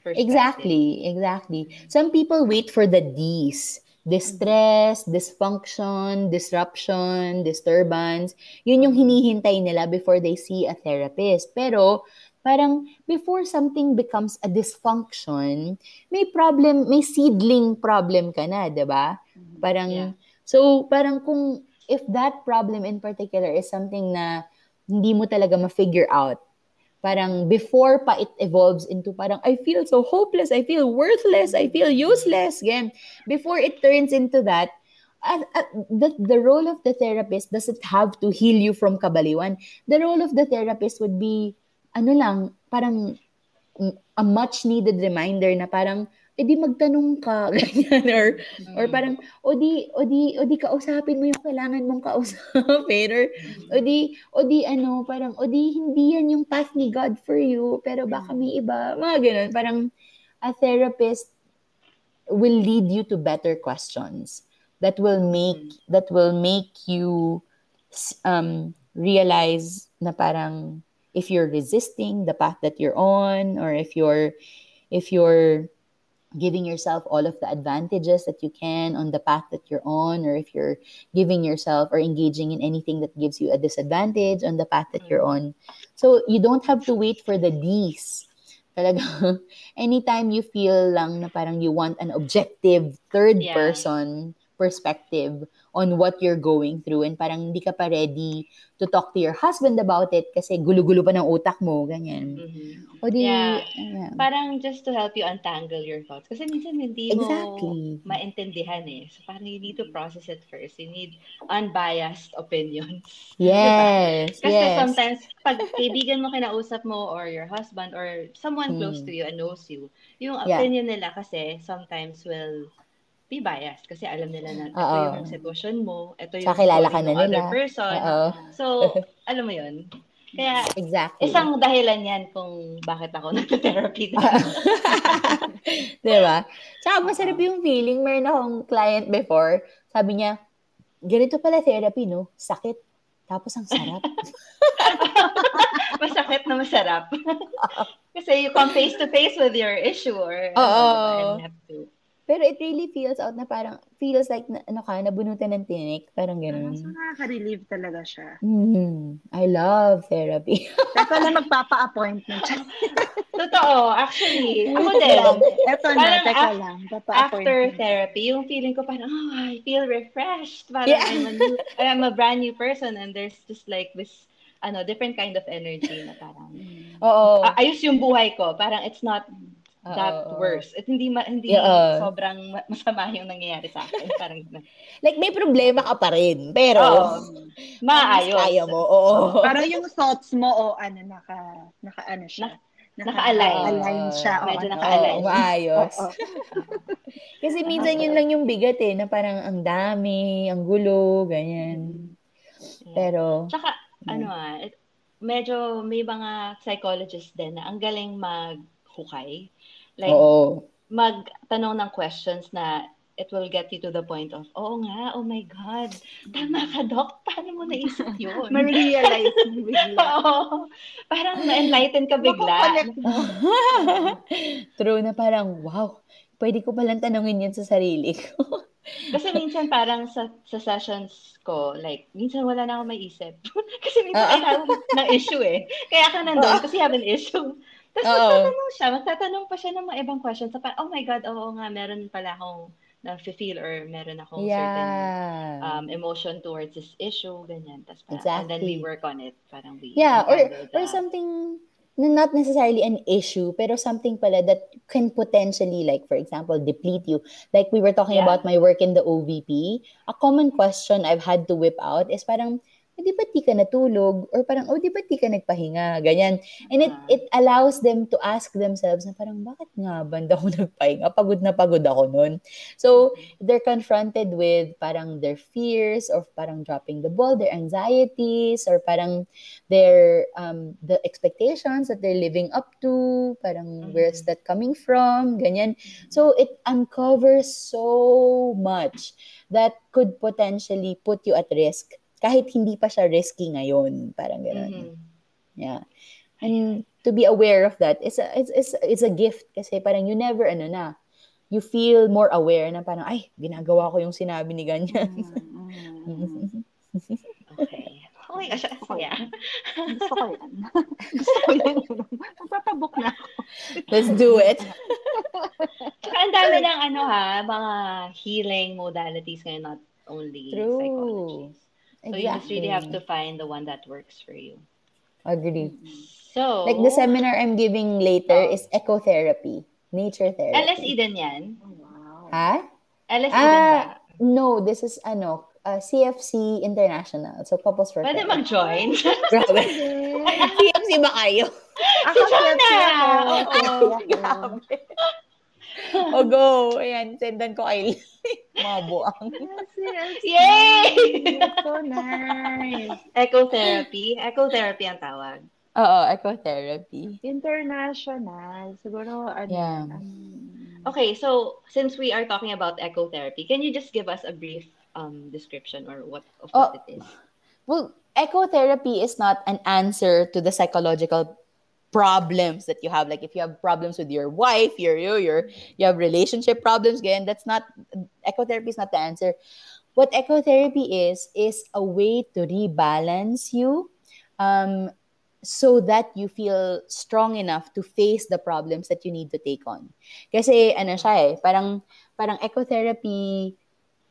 Exactly, exactly. Some people wait for the D's. Distress, dysfunction, disruption, disturbance. Yun yung hinihintay nila before they see a therapist. Pero parang before something becomes a dysfunction, may problem, may seedling problem ka na, 'di ba? Parang Yeah. so parang kung if that problem in particular is something na hindi mo talaga ma-figure out, parang before pa it evolves into parang I feel so hopeless, I feel worthless, I feel useless. Again, before it turns into that, uh, uh, the, the role of the therapist doesn't have to heal you from kabaliwan. The role of the therapist would be, ano lang, parang a much needed reminder na parang edi magtanong ka ganyan or Mm. or parang o di o di o di kausapin mo yung kailangan mong kausapin or o di o di ano parang o di hindi yan yung path ni God for you pero baka may iba mga ganun. Parang a therapist will lead you to better questions that will make that will make you um realize na parang if you're resisting the path that you're on or if you're if you're giving yourself all of the advantages that you can on the path that you're on or if you're giving yourself or engaging in anything that gives you a disadvantage on the path that you're on. So you don't have to wait for the D's. Talaga anytime you feel lang na parang you want an objective third Yeah. person perspective on what you're going through and parang hindi ka pa ready to talk to your husband about it kasi gulo-gulo pa ng utak mo ganyan Mhm. o di Yeah. ayan. Parang just to help you untangle your thoughts. Kasi minsan hindi Exactly. mo maintindihan eh. So parang you need to process it first. You need unbiased opinions. Yes, Kasi yes. sometimes, pag kaibigan mo kinausap mo or your husband or someone close Hmm. to you and knows you, yung Yeah. opinion nila kasi sometimes will be biased kasi alam nila na ito Oo. yung sitwasyon mo, ito yung Tsaka kilala ka na ng other nila. person. Oo. So, alam mo yun. Kaya, Exactly. isang dahilan yan kung bakit ako nag-therapy. diba? Tsaka masarap yung feeling. Meron akong client before, sabi niya, ganito pala therapy, no? Sakit. Tapos ang sarap. Masakit na masarap. kasi you come face to face with your issue or diba, and have to Pero it really feels out na parang, feels like, na, ano ka, nabunutan ng tinik. Parang So, ganun. nakaka-relieve talaga siya. Mm, I love therapy. Teka lang, magpapa-appointment. Totoo, actually. Ako din. lang. Eto na, Parang teka af- lang. After therapy, yung feeling ko parang, oh, I feel refreshed. Parang Yeah. I'm, a new, I'm a brand new person and there's just like this ano, different kind of energy na parang, Oo. ah, ayos yung buhay ko. Parang it's not that Oo. worse. At hindi, ma- hindi Yeah. sobrang ma- masama yung nangyayari sa akin. Parang, Like, may problema ka pa rin. Pero, Oo. maayos. kaya mo. Oo. Parang yung thoughts mo, o ano, naka, naka ano siya. naka-align. align siya. o Medyo ano. naka-align. Oo, maayos. Kasi minsan yun lang yung bigat eh, na parang ang dami, ang gulo, ganyan. Pero, Tsaka, ano ah, it- medyo may mga psychologists din na ang galing maghukay. Like, oo. magtanong ng questions na it will get you to the point of, oo nga, oh my God, tama ka, Doc. Paano mo naisip yun? Ma-realize mo bigla. Oo. Parang na-enlighten ka bigla. True na parang, wow, pwede ko palang tanongin yan sa sarili ko. Kasi minsan parang sa, sa sessions ko, like, minsan wala na ako maisip. kasi minsan Oo. kailangan ng issue eh. Kaya ka nandun kasi you have an issue. Tapos Oo. magtatanong siya, magtatanong pa siya ng mga ibang questions. So, parang, oh my God, oo nga, meron pala akong na-feel or meron akong certain yeah. um, emotion towards this issue, ganyan. Tapos parang, and then we Exactly. work on it. Parang we yeah, or, untangle or something not necessarily an issue, pero something pala that can potentially, like, for example, deplete you. Like we were talking Yeah. about my work in the OVP, a common question I've had to whip out is parang, eh, di ba't di ka natulog? Or parang, oh, di ba't di ka nagpahinga? Ganyan. And it Ah. it allows them to ask themselves na parang, bakit nga ba hindi ako nagpahinga? Pagod na pagod ako nun. So, they're confronted with parang their fears or parang dropping the ball, their anxieties, or parang their, um, the expectations that they're living up to, parang where's that coming from? Ganyan. So, it uncovers so much that could potentially put you at risk kahit hindi pa siya risky ngayon. Parang gano'n. Mhm. Yeah. And to be aware of that is a it's, it's, it's a gift kasi parang you never ano na you feel more aware na parang ay ginagawa ko yung sinabi ni ganyan. Mm, Okay. Oh my gosh, saya. Gusto ko yan. Gusto ko yan. Magpapabook na ako. Let's do it. Tsaka ang dami ng ano ha, mga healing modalities ngayon, not only True. psychology. So you just really have to find the one that works for you. Agree. So, Like the seminar I'm giving later Oh. is ecotherapy, nature therapy. LSE din yan? Wow. Ha? LSE din ba? Ah, no, this is ano, uh, CFC International. So couples for Pwede Therapy. mag-join? Grabe. CFC ba kayo? Ako, Sana! Ako, Oo. Grabe. O go. Ayan, sendan ko kay mga buang. Yay! so nice. Ecotherapy. Ecotherapy ang tawag. Oo, ecotherapy. International. Siguro, ano, Yeah. um, Okay, so since we are talking about ecotherapy, can you just give us a brief um, description or what of Oh. what it is? Well, ecotherapy is not an answer to the psychological problems that you have. Like if you have problems with your wife, your you, your you have relationship problems, again, that's not ecotherapy is not the answer. What ecotherapy is is a way to rebalance you um, so that you feel strong enough to face the problems that you need to take on. Kasi ano siya eh, parang parang ecotherapy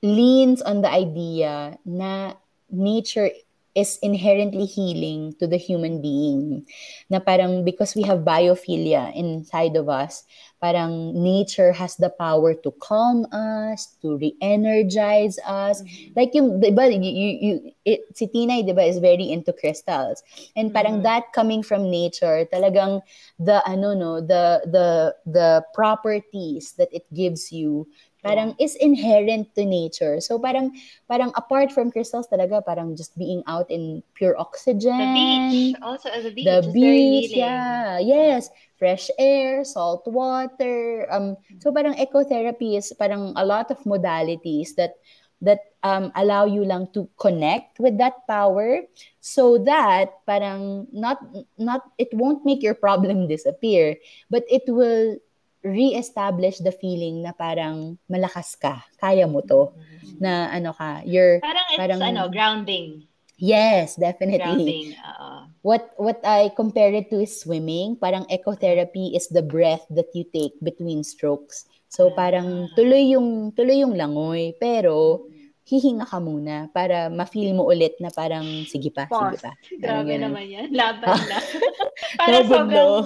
leans on the idea na nature is inherently healing to the human being. Na parang because we have biophilia inside of us, parang nature has the power to calm us, to re-energize us. Like yung, di ba, you, you, it, si Tinay, di ba, is very into crystals. And parang Mhm. that coming from nature, talagang the, ano no, the, the, the properties that it gives you, parang is inherent to nature. So parang parang apart from crystals talaga parang just being out in pure oxygen. The beach, also as a beach, The is very beach, yeah. Yes, fresh air, salt water. Um so parang ecotherapy is parang a lot of modalities that that um allow you lang to connect with that power so that parang not not it won't make your problem disappear but it will re-establish the feeling na parang malakas ka, kaya mo to, na ano ka, you're, Parang it's Parang- ano, grounding. yes, definitely. Grounding. oo. What what I compare it to is swimming. Parang ecotherapy is the breath that you take between strokes. So parang tuloy yung tuloy yung langoy, pero hihinga ka muna para ma-feel mo ulit na parang sige pa, sige Pause. pa. Parang Grabe ganun. naman yan. Laban na. Para Laban sobrang,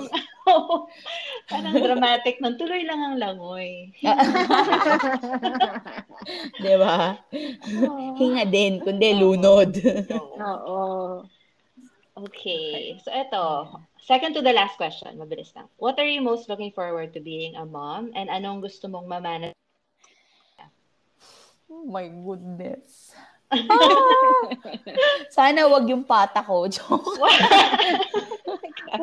parang dramatic nun. Tuloy lang ang langoy. Di ba? Hinga din, kundi lunod. Oo. Okay. So, eto. Second to the last question. Mabilis lang. What are you most looking forward to being a mom? And anong gusto mong mamanage? Oh my goodness. Sana wag yung pata ko. Joke.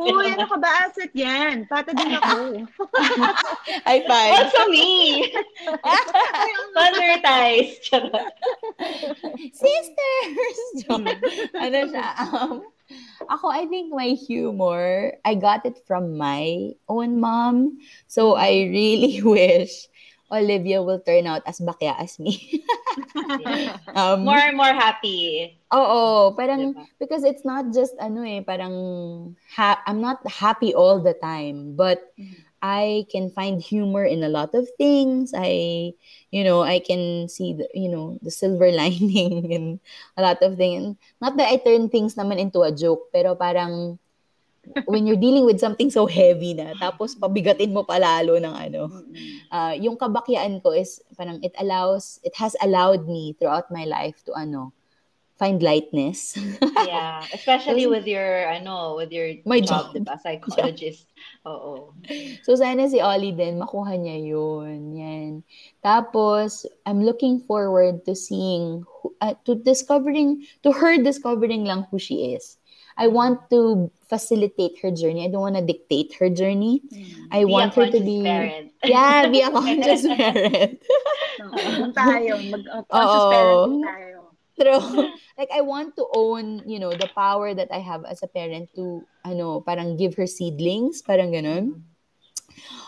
Uy, ano ka ba? Asset yan. Pata din ako. High five. Also me! Mother ties. Sisters! Joke. ano siya? Um, ako, I think my humor, I got it from my own mom. So, I really wish Olivia will turn out as bakya as me. Um, More, more happy. Oo, parang Diba? because it's not just ano eh, parang ha- I'm not happy all the time, but I can find humor in a lot of things. I, you know, I can see the, you know, the silver lining in a lot of things. Not that I turn things naman into a joke, pero parang when you're dealing with something so heavy na, tapos pabigatin mo palalo ng ano, uh, yung kabakyaan ko is parang it allows, it has allowed me throughout my life to ano, find lightness. Yeah. Especially with your, ano, with your My job, job. diba? Psychologist. Oo. so sana si Ollie din, makuha niya yun. Yan. Tapos, I'm looking forward to seeing, who, uh, to discovering, to her discovering lang who she is. I want to facilitate her journey. I don't want to dictate her journey. I Be want her to be... parent. Yeah, be a conscious parent. Doon tayo. Mag-conscious Oo. parenting tayo. True. like I want to own, you know, the power that I have as a parent to ano, parang give her seedlings, parang ganun.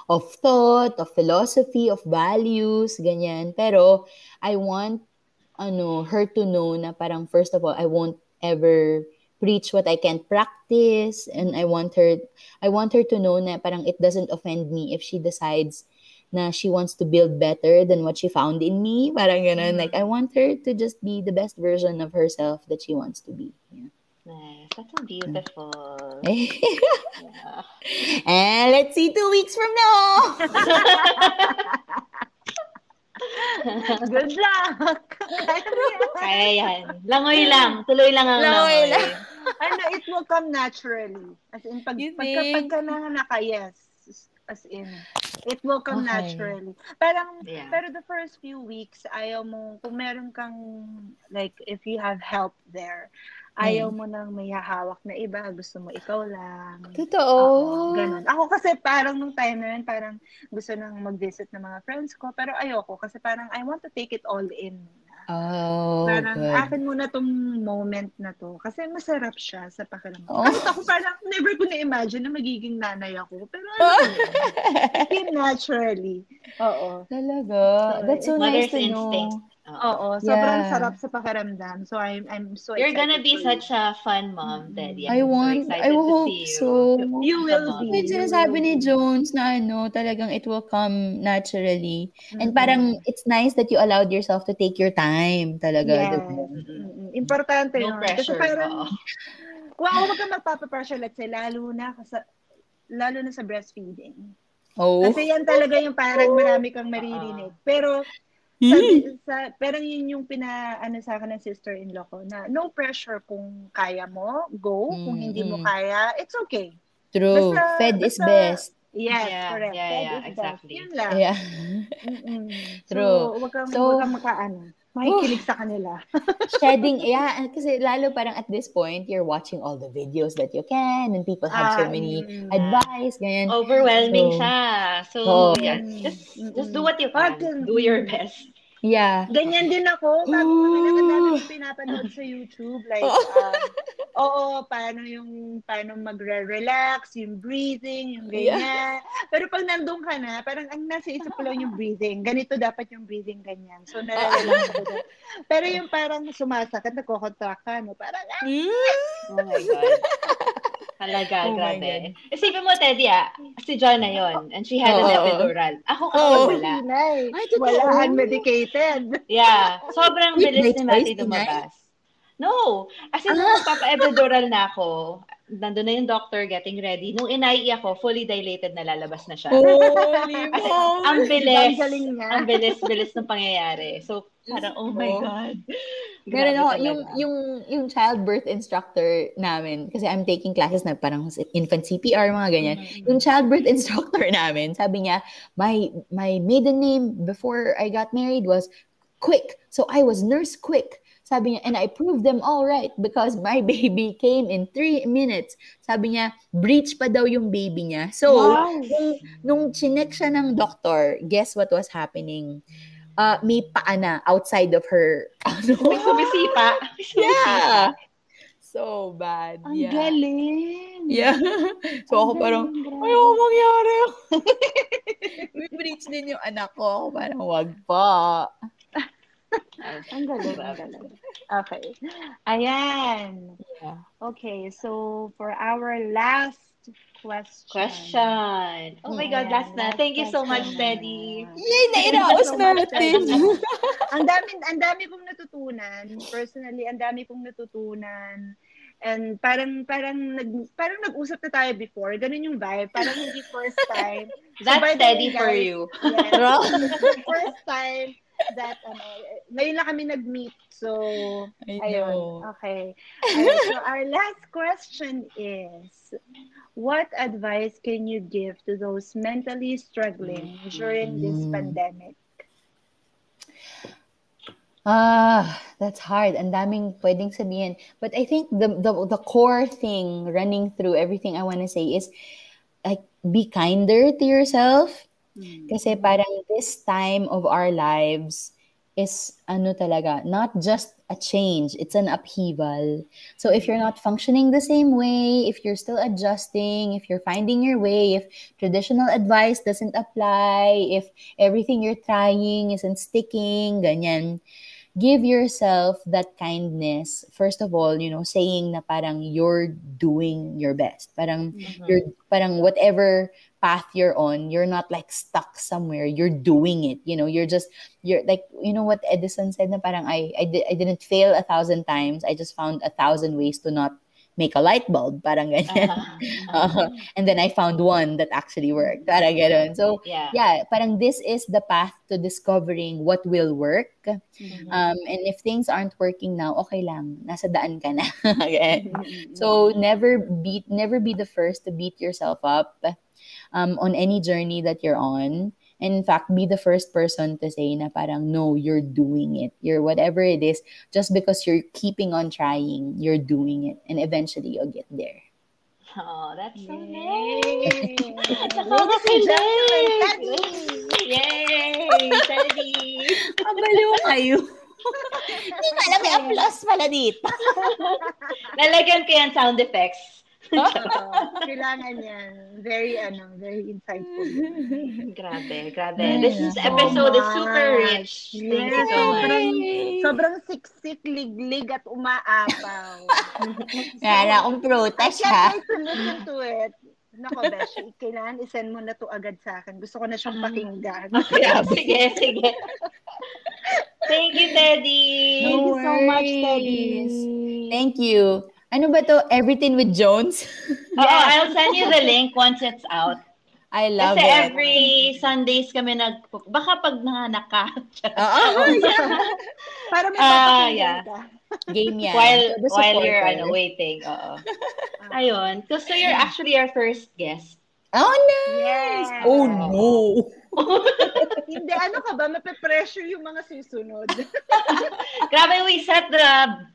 Of thought, of philosophy, of values, ganyan. Pero I want ano, her to know na parang first of all, I won't ever preach what I can't practice and I want her I want her to know na parang it doesn't offend me if she decides na she wants to build better than what she found in me. Parang ganun. Mm-hmm. Like, I want her to just be the best version of herself that she wants to be. Yeah. Nice. That's so beautiful. Yeah. and let's see two weeks from now. Good luck! Kaya mo yan. Kaya yan. Langoy lang. Tuloy lang ang Langoy langoy. lang. ano, it will come naturally. As in, pag, You pagka, think? pagka nanganak ka, yes. As in, it will come Okay. naturally. Parang, Yeah. pero the first few weeks, ayaw mo, kung meron kang, like, if you have help there, ayaw mo nang may hahawak na iba, gusto mo ikaw lang. Totoo. Oo, ganun. Ako kasi parang nung time na yun, parang gusto nang mag-visit ng mga friends ko, pero ayoko kasi parang I want to take it all in. Oh, Parang good. akin muna tong moment na to. Kasi masarap siya sa pakiramdam. Oh. Kahit ako parang never ko na-imagine na magiging nanay ako. Pero ano yun? It came naturally. Oo. Talaga. So, That's so nice to instinct. know. Oo. Sobrang Yeah. sarap sa pakiramdam. So I'm I'm so You're gonna excited be you. such a fun mom, Mm. Teddy. I I'm want, so I hope see you. so. You will be. Yung you sinasabi will ni. Jones na ano, talagang it will come naturally. And Mhm. parang it's nice that you allowed yourself to take your time talaga. Yes. diba? Mm-mm. Importante No yun. pressure. Kasi parang, Oo. wow, huwag kang magpapapressure, let's say, lalo na, kasi, lalo na sa breastfeeding. Oh. Kasi yan talaga yung parang marami kang maririnig. Pero, sabi, sa, parang yun yung pina, ano sa akin ng sister-in-law ko, na no pressure kung kaya mo, go. Kung hindi mo kaya, it's okay. True. Basta- Fed is basta- best. Yes, Yeah, correct. yeah, yeah, is best. exactly. Yun lang. Yeah. True. So, wag kang, So- wag kang makaano. Makikinig sa kanila. Shedding, yeah, kasi lalo parang at this point, you're watching all the videos that you can and people have so Ah, many advice, ganyan. Overwhelming So- siya. So, Oo. yeah, Mm, just, just do what you can. Do your best. Yeah. Ganyan din ako. Bago kami lang, ang dami Ooh. kong pinapanood sa YouTube. Like, Oh. um, oo, paano yung, paano magre-relax, yung breathing, yung ganyan. Pero pag nandun ka na, parang ang nasa isip ko lang yung breathing. Ganito dapat yung breathing, ganyan. So, ako doon. Pero yung parang sumasakit, nagkocontract ka, no? Parang, ah, Oh my God. Talaga, Oh grabe. Isipin mo, Teddy, ah, si John na yun, and she had an Oo. epidural. Ako Oo. kapag wala. Ay, totoo. Wala, unmedicated. Yeah, sobrang bilis ni Tinay? lumabas. No, as in, nung magpapa-epidural na ako, nandun na yung doctor getting ready. Nung inai ako, fully dilated na lalabas na siya. Holy Kasi ang bilis, Ang bilis-bilis ng pangyayari. So, parang, oh my. God. Ako, talaga. yung, yung, yung childbirth instructor namin, kasi I'm taking classes na parang infant CPR, mga ganyan. Mhm. Yung childbirth instructor namin, sabi niya, my, my maiden name before I got married was Quick. So I was Nurse Quick. Sabi niya, and I proved them all right because my baby came in three minutes. Sabi niya, breach pa daw yung baby niya. So, Wow. nung, nung chinek siya ng doctor, guess what was happening? Uh, may paa na outside of her. Ano? May sumisipa. Yeah. So bad. Ang yeah. galing. Yeah. so ako Ang parang, galing, grabe. ayoko mangyari. May breach din yung anak ko. Ako parang, wag pa. Ang galing, ang galing. Okay. Ayan. Yeah. Okay, so for our last question. Question. Oh my God, last na. Thank you so much, Teddy. Yay, nairaos natin. ang dami ang dami kong natutunan. Personally, ang dami kong natutunan. And parang parang nag parang nag-usap na tayo before. Ganun yung vibe. Parang hindi first time. So, That's Teddy way, for you. Yes. first time that ano, ngayon lang kami nag-meet. So, I ayun. know. Okay. So our last question is, what advice can you give to those mentally struggling during this Mm. pandemic? Ah, that's hard. Ang daming pwedeng sabihin. But I think the, the the core thing running through everything I want to say is like be kinder to yourself. Kasi parang this time of our lives is ano talaga, not just a change, it's an upheaval. So if you're not functioning the same way, if you're still adjusting, if you're finding your way, if traditional advice doesn't apply, if everything you're trying isn't sticking, ganyan, give yourself that kindness. First of all, you know, saying na parang you're doing your best. Parang Mhm. you're parang whatever path you're on, you're not like stuck somewhere. You're doing it. You know, you're just you're like you know what Edison said na parang I I, di- I didn't fail a thousand times. I just found a thousand ways to not make a light bulb, parang ganyan. Uh-huh. Uh, and then I found one that actually worked. Parang ganun. So, Yeah. yeah, parang this is the path to discovering what will work. Mhm. Um, and if things aren't working now, okay lang. Nasa daan ka na. Okay? So never beat never be the first to beat yourself up um, on any journey that you're on. And in fact, be the first person to say na parang no, you're doing it. You're whatever it is, just because you're keeping on trying, you're doing it. And eventually you'll get there. Oh, that's so Yay! nice. Nakakakilig. Yay! Teddy! Kayo. Hindi ko alam, may applause pala dito. Lalagyan ko yan sound effects. Kailangan yan. Very, ano, very insightful. grabe, grabe. Ay, This is so episode is super rich. Thank you Yes, so much. sobrang, sobrang siksik, liglig, at umaapaw. Kaya akong can't ha? listen to it. Nako, Beshi, kailangan isend mo na to agad sa akin. Gusto ko na siyang pakinggan. sige, sige. Thank you, Teddy. Thank you so much, worries. Teddy. Thank you. Ano ba to? Everything with Jones? Oo, I'll send you the link once it's out. I love Kasi it. every Sundays kami nag... Baka pag nanganak ka. Oo, Para may Ah, papakinggan yeah. ka. game yan. while the while you're ano, waiting. Oo. Ayun. So, so you're actually our first guest. Oh, nice! Yes. Oh, no! Hindi, ano ka ba? Mape-pressure yung mga susunod. Grabe, we set the,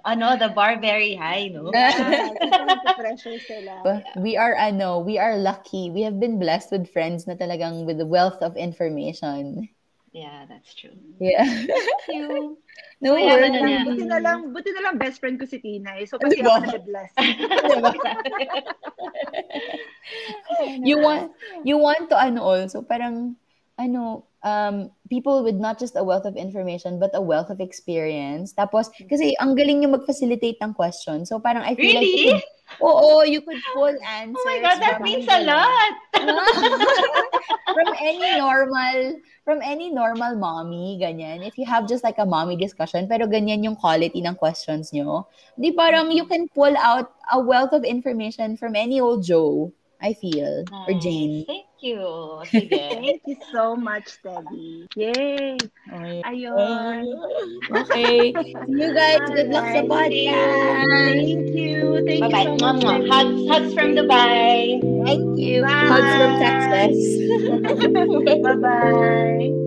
ano, the bar very high, no? Yeah, mape-pressure sila. We are, ano, we are lucky. We have been blessed with friends na talagang with the wealth of information. Yeah, that's true. Yeah. Thank you. No Kaya worries. ano na. Buti na lang, buti na lang best friend ko si Tina. eh. So, kasi Diba? ako na-bless. you want you want to ano also parang ano um people with not just a wealth of information but a wealth of experience tapos kasi ang galing niyo mag-facilitate ng question so parang I feel like Really? could, oo you could pull answers Oh my God, that means a lot. from any normal from any normal mommy ganyan if you have just like a mommy discussion pero ganyan yung quality ng questions nyo di parang you can pull out a wealth of information from any old Joe I feel or. Jane Thank you. Sige. Thank you so much, Teddy. Yay! Ayun. Okay. See you guys. Good luck sa podcast. Thank you. Thank Bye-bye. you so much. Mwah. Hugs, hugs from Dubai. Thank you. Bye. Hugs from Texas. Bye-bye.